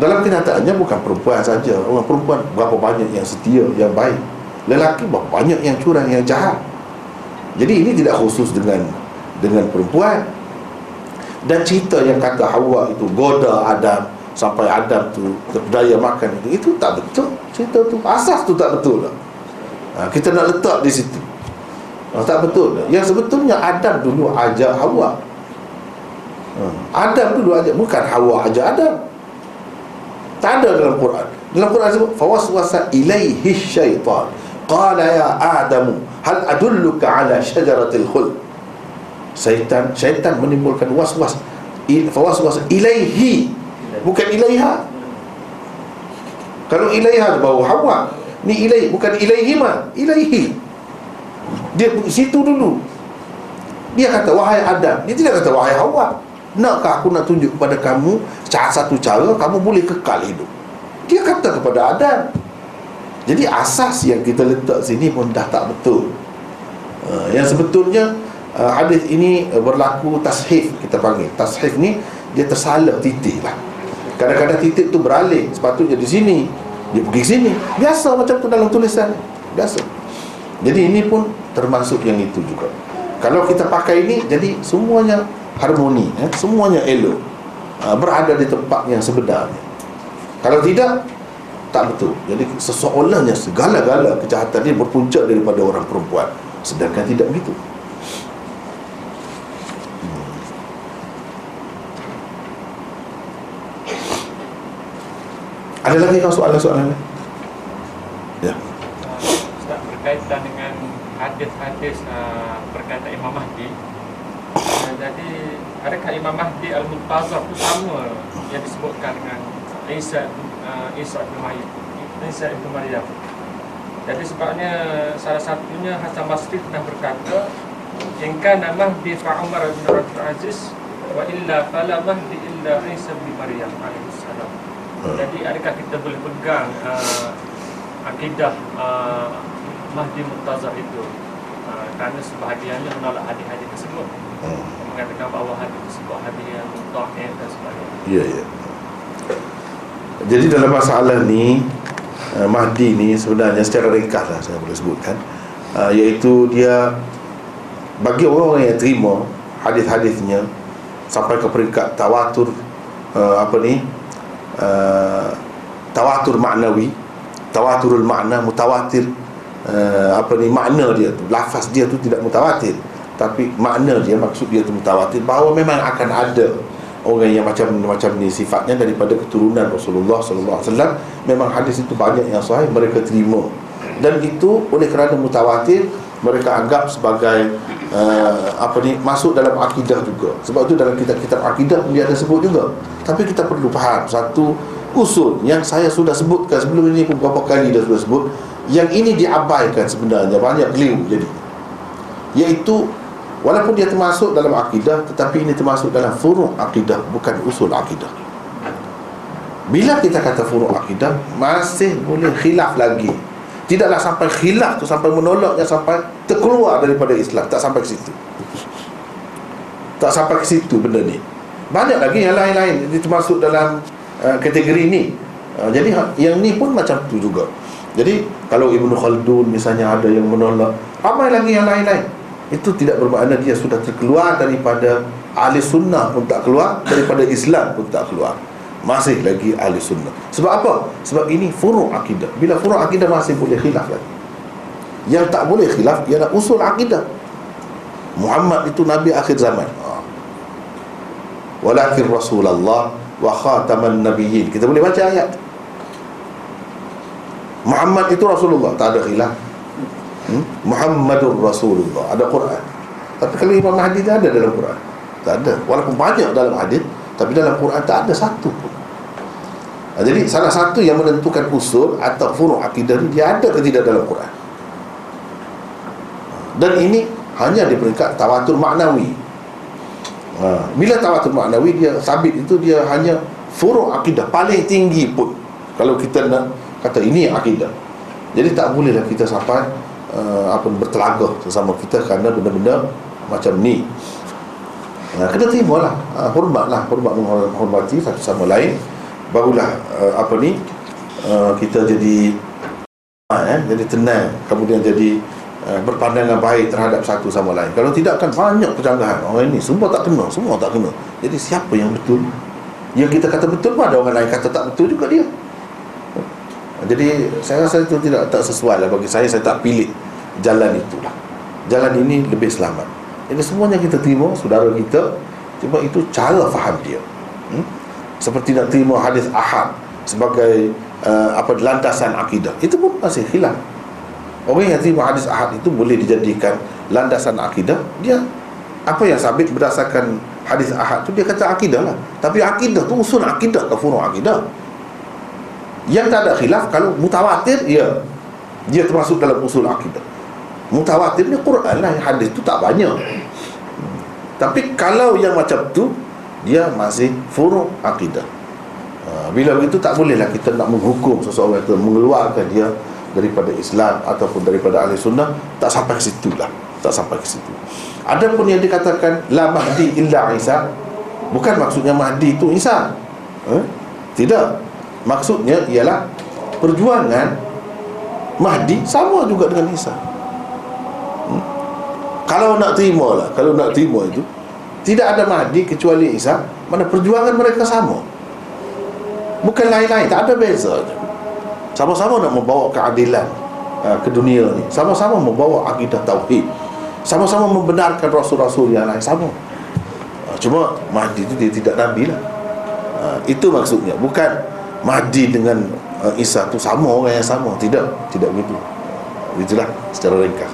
Dalam kenyataannya bukan perempuan saja. Orang perempuan berapa banyak yang setia Yang baik. Lelaki banyak yang curang yang jahat. Jadi ini tidak khusus dengan dengan perempuan. Dan cerita yang kata Hawa itu goda Adam sampai Adam tu terdaya makan itu itu tak betul. Cerita tu asas tu tak betul lah. ha, kita nak letak di situ. Ha, tak betul lah. yang sebetulnya Adam dulu ajak Hawa. Ha, Adam dulu ajak bukan Hawa ajak Adam. Tak ada dalam Quran. Dalam Quran sebut fawaswasa ilaihi syaitan. Qala ya Adamu Hal adulluka ala syajaratil khul Syaitan Syaitan menimbulkan was-was Was-was ilaihi Bukan ilaiha. Kalau ilaiha bau hawa Ni ilaihi Bukan ilaihi ma Ilaihi. Dia situ dulu. Dia kata wahai Adam. Dia tidak kata wahai hawa. Nakkah aku nak tunjuk kepada kamu Satu cara Kamu boleh kekal hidup. Dia kata kepada Adam. Jadi asas yang kita letak sini pun dah tak betul. Uh, Yang sebetulnya uh, hadis ini berlaku tashif kita panggil. Tashif ni dia tersalah titik lah Kadang-kadang titik tu beralih Sepatutnya di sini Dia pergi sini. Biasa macam tu dalam tulisan. Biasa. Jadi ini pun termasuk yang itu juga. Kalau kita pakai ini Jadi semuanya harmoni eh? Semuanya elok. Uh, Berada di tempat yang sebenarnya. Kalau tidak tak betul. Jadi seseolahnya segala-gala kejahatan ini berpunca daripada orang perempuan. Sedangkan tidak begitu ada lagi kau soalan-soalan lain? ya. Ustaz berkaitan dengan hadis-hadis uh, berkaitan Imam Mahdi. Uh, jadi adakah Imam Mahdi Al-Muntazar itu sama yang disebutkan dengan Isa uh, Isa bin Maryam? Isa bin Maryam. Jadi sebabnya salah satunya Hasan Basri pernah berkata Jika nama di Umar bin Abdul Aziz Wa illa fala mahdi illa Isa bin Maryam alaihissalam Jadi adakah kita boleh pegang uh, Akidah uh, Mahdi Muntazah itu? Uh, Kerana sebahagiannya menolak hadis-hadis tersebut. Mengatakan bahawa hadis tersebut hadis yang Ta'in dan sebagainya. Ya, ya. Jadi dalam masalah ni eh, Mahdi ni sebenarnya secara ringkas lah saya boleh sebutkan uh, iaitu dia bagi orang-orang yang terima hadis-hadisnya sampai ke peringkat tawatur uh, apa ni uh, tawatur maknawi tawaturul makna mutawatir uh, apa ni makna dia tu. Lafaz dia tu tidak mutawatir tapi makna dia maksud dia tu mutawatir. Bahawa memang akan ada orang yang macam macam ni sifatnya daripada keturunan Rasulullah sallallahu alaihi wasallam. Memang hadis itu banyak yang sahih mereka terima. Dan itu oleh kerana mutawatir mereka anggap sebagai uh, apa ni masuk dalam akidah juga. Sebab itu dalam kitab-kitab akidah dia ada sebut juga. Tapi kita perlu faham satu usul yang saya sudah sebutkan sebelum ini beberapa kali dah sudah sebut. Yang ini diabaikan sebenarnya banyak keliru jadi. Iaitu Walaupun dia termasuk dalam akidah Tetapi ini termasuk dalam furu' akidah Bukan usul akidah. Bila kita kata furu' akidah Masih boleh khilaf lagi Tidaklah sampai khilaf tu Sampai menolaknya Sampai terkeluar daripada Islam. Tak sampai ke situ. Tak sampai ke situ benda ni. Banyak lagi yang lain-lain. Ini termasuk dalam uh, kategori ni. Uh, Jadi ha, yang ni pun macam tu juga. Jadi kalau Ibn Khaldun misalnya ada yang menolak Ramai lagi yang lain-lain. Itu tidak bermakna dia sudah terkeluar daripada ahli sunnah pun tak keluar daripada Islam pun tak keluar masih lagi ahli sunnah. Sebab apa? sebab ini furu' akidah. Bila furu' akidah masih boleh khilaf lagi. Yang tak boleh khilaf ialah usul akidah. Muhammad itu Nabi akhir zaman. Ha. walakin Rasulullah wa khataman nabiyyin. Kita boleh baca ayat. Muhammad itu Rasulullah. Tak ada khilaf. Hmm? Muhammadur Rasulullah. Ada Quran. Tapi kalau Imam Mahdi ada dalam Quran. Tak ada. Walaupun banyak dalam hadis tapi dalam Quran tak ada satu pun ha, jadi salah satu yang menentukan usul atau furu' akidah dia ada ke tidak dalam Quran? Dan ini hanya di peringkat tawatur maknawi. Ha, bila tawatur maknawi dia sabit itu dia hanya furu' akidah paling tinggi pun. Kalau kita nak kata ini akidah. Jadi tak bolehlah kita sampai uh, apa bertelagah sesama kita kerana benda-benda macam ni. Uh, kena terima lah uh, Hormatlah Hormat menghormati satu sama lain Barulah uh, Apa ni uh, Kita jadi uh, eh, Jadi tenang. Kemudian jadi uh, Berpandangan baik terhadap satu sama lain. Kalau tidak kan banyak kecanggahan. Orang ini semua tak kena Semua tak kena. Jadi siapa yang betul? Yang kita kata betul pun ada orang lain kata tak betul juga dia. Jadi saya rasa itu tidak tak sesuai lah bagi saya. Saya tak pilih jalan itulah. Jalan ini lebih selamat. Jadi semuanya kita terima saudara kita. Cuma itu cara faham dia. Hmm? Seperti nak terima hadis ahad sebagai uh, apa landasan akidah. Itu pun masih khilaf. Orang yang terima hadis ahad itu boleh dijadikan landasan akidah. Dia apa yang sabit berdasarkan hadis ahad tu dia kata akidah lah. Tapi akidah tu usul akidah ke furu akidah. Yang tak ada khilaf kalau mutawatir ya dia termasuk dalam usul akidah. Mutawatir ni Quran lah hadis tu tak banyak. Tapi kalau yang macam tu dia masih furu akidah ha, bila begitu tak bolehlah kita nak menghukum seseorang itu mengeluarkan dia daripada Islam ataupun daripada ahli sunnah tak sampai ke situ lah tak sampai ke situ ada pun yang dikatakan la mahdi illa Isa bukan maksudnya mahdi itu Isa eh? tidak Maksudnya ialah perjuangan Mahdi sama juga dengan Isa. Hmm? Kalau nak terima lah, kalau nak terima itu tidak ada Mahdi kecuali Isa, mana perjuangan mereka sama. Bukan lain-lain, tak ada beza. Sama-sama nak membawa keadilan uh, ke dunia ni. Sama-sama membawa akidah tauhid. Sama-sama membenarkan rasul-rasul yang lain sama. Uh, cuma Mahdi itu dia tidak nabi lah. Uh, itu maksudnya, bukan Mahdi dengan uh, Isa tu sama orang yang sama tidak tidak begitu itulah secara ringkas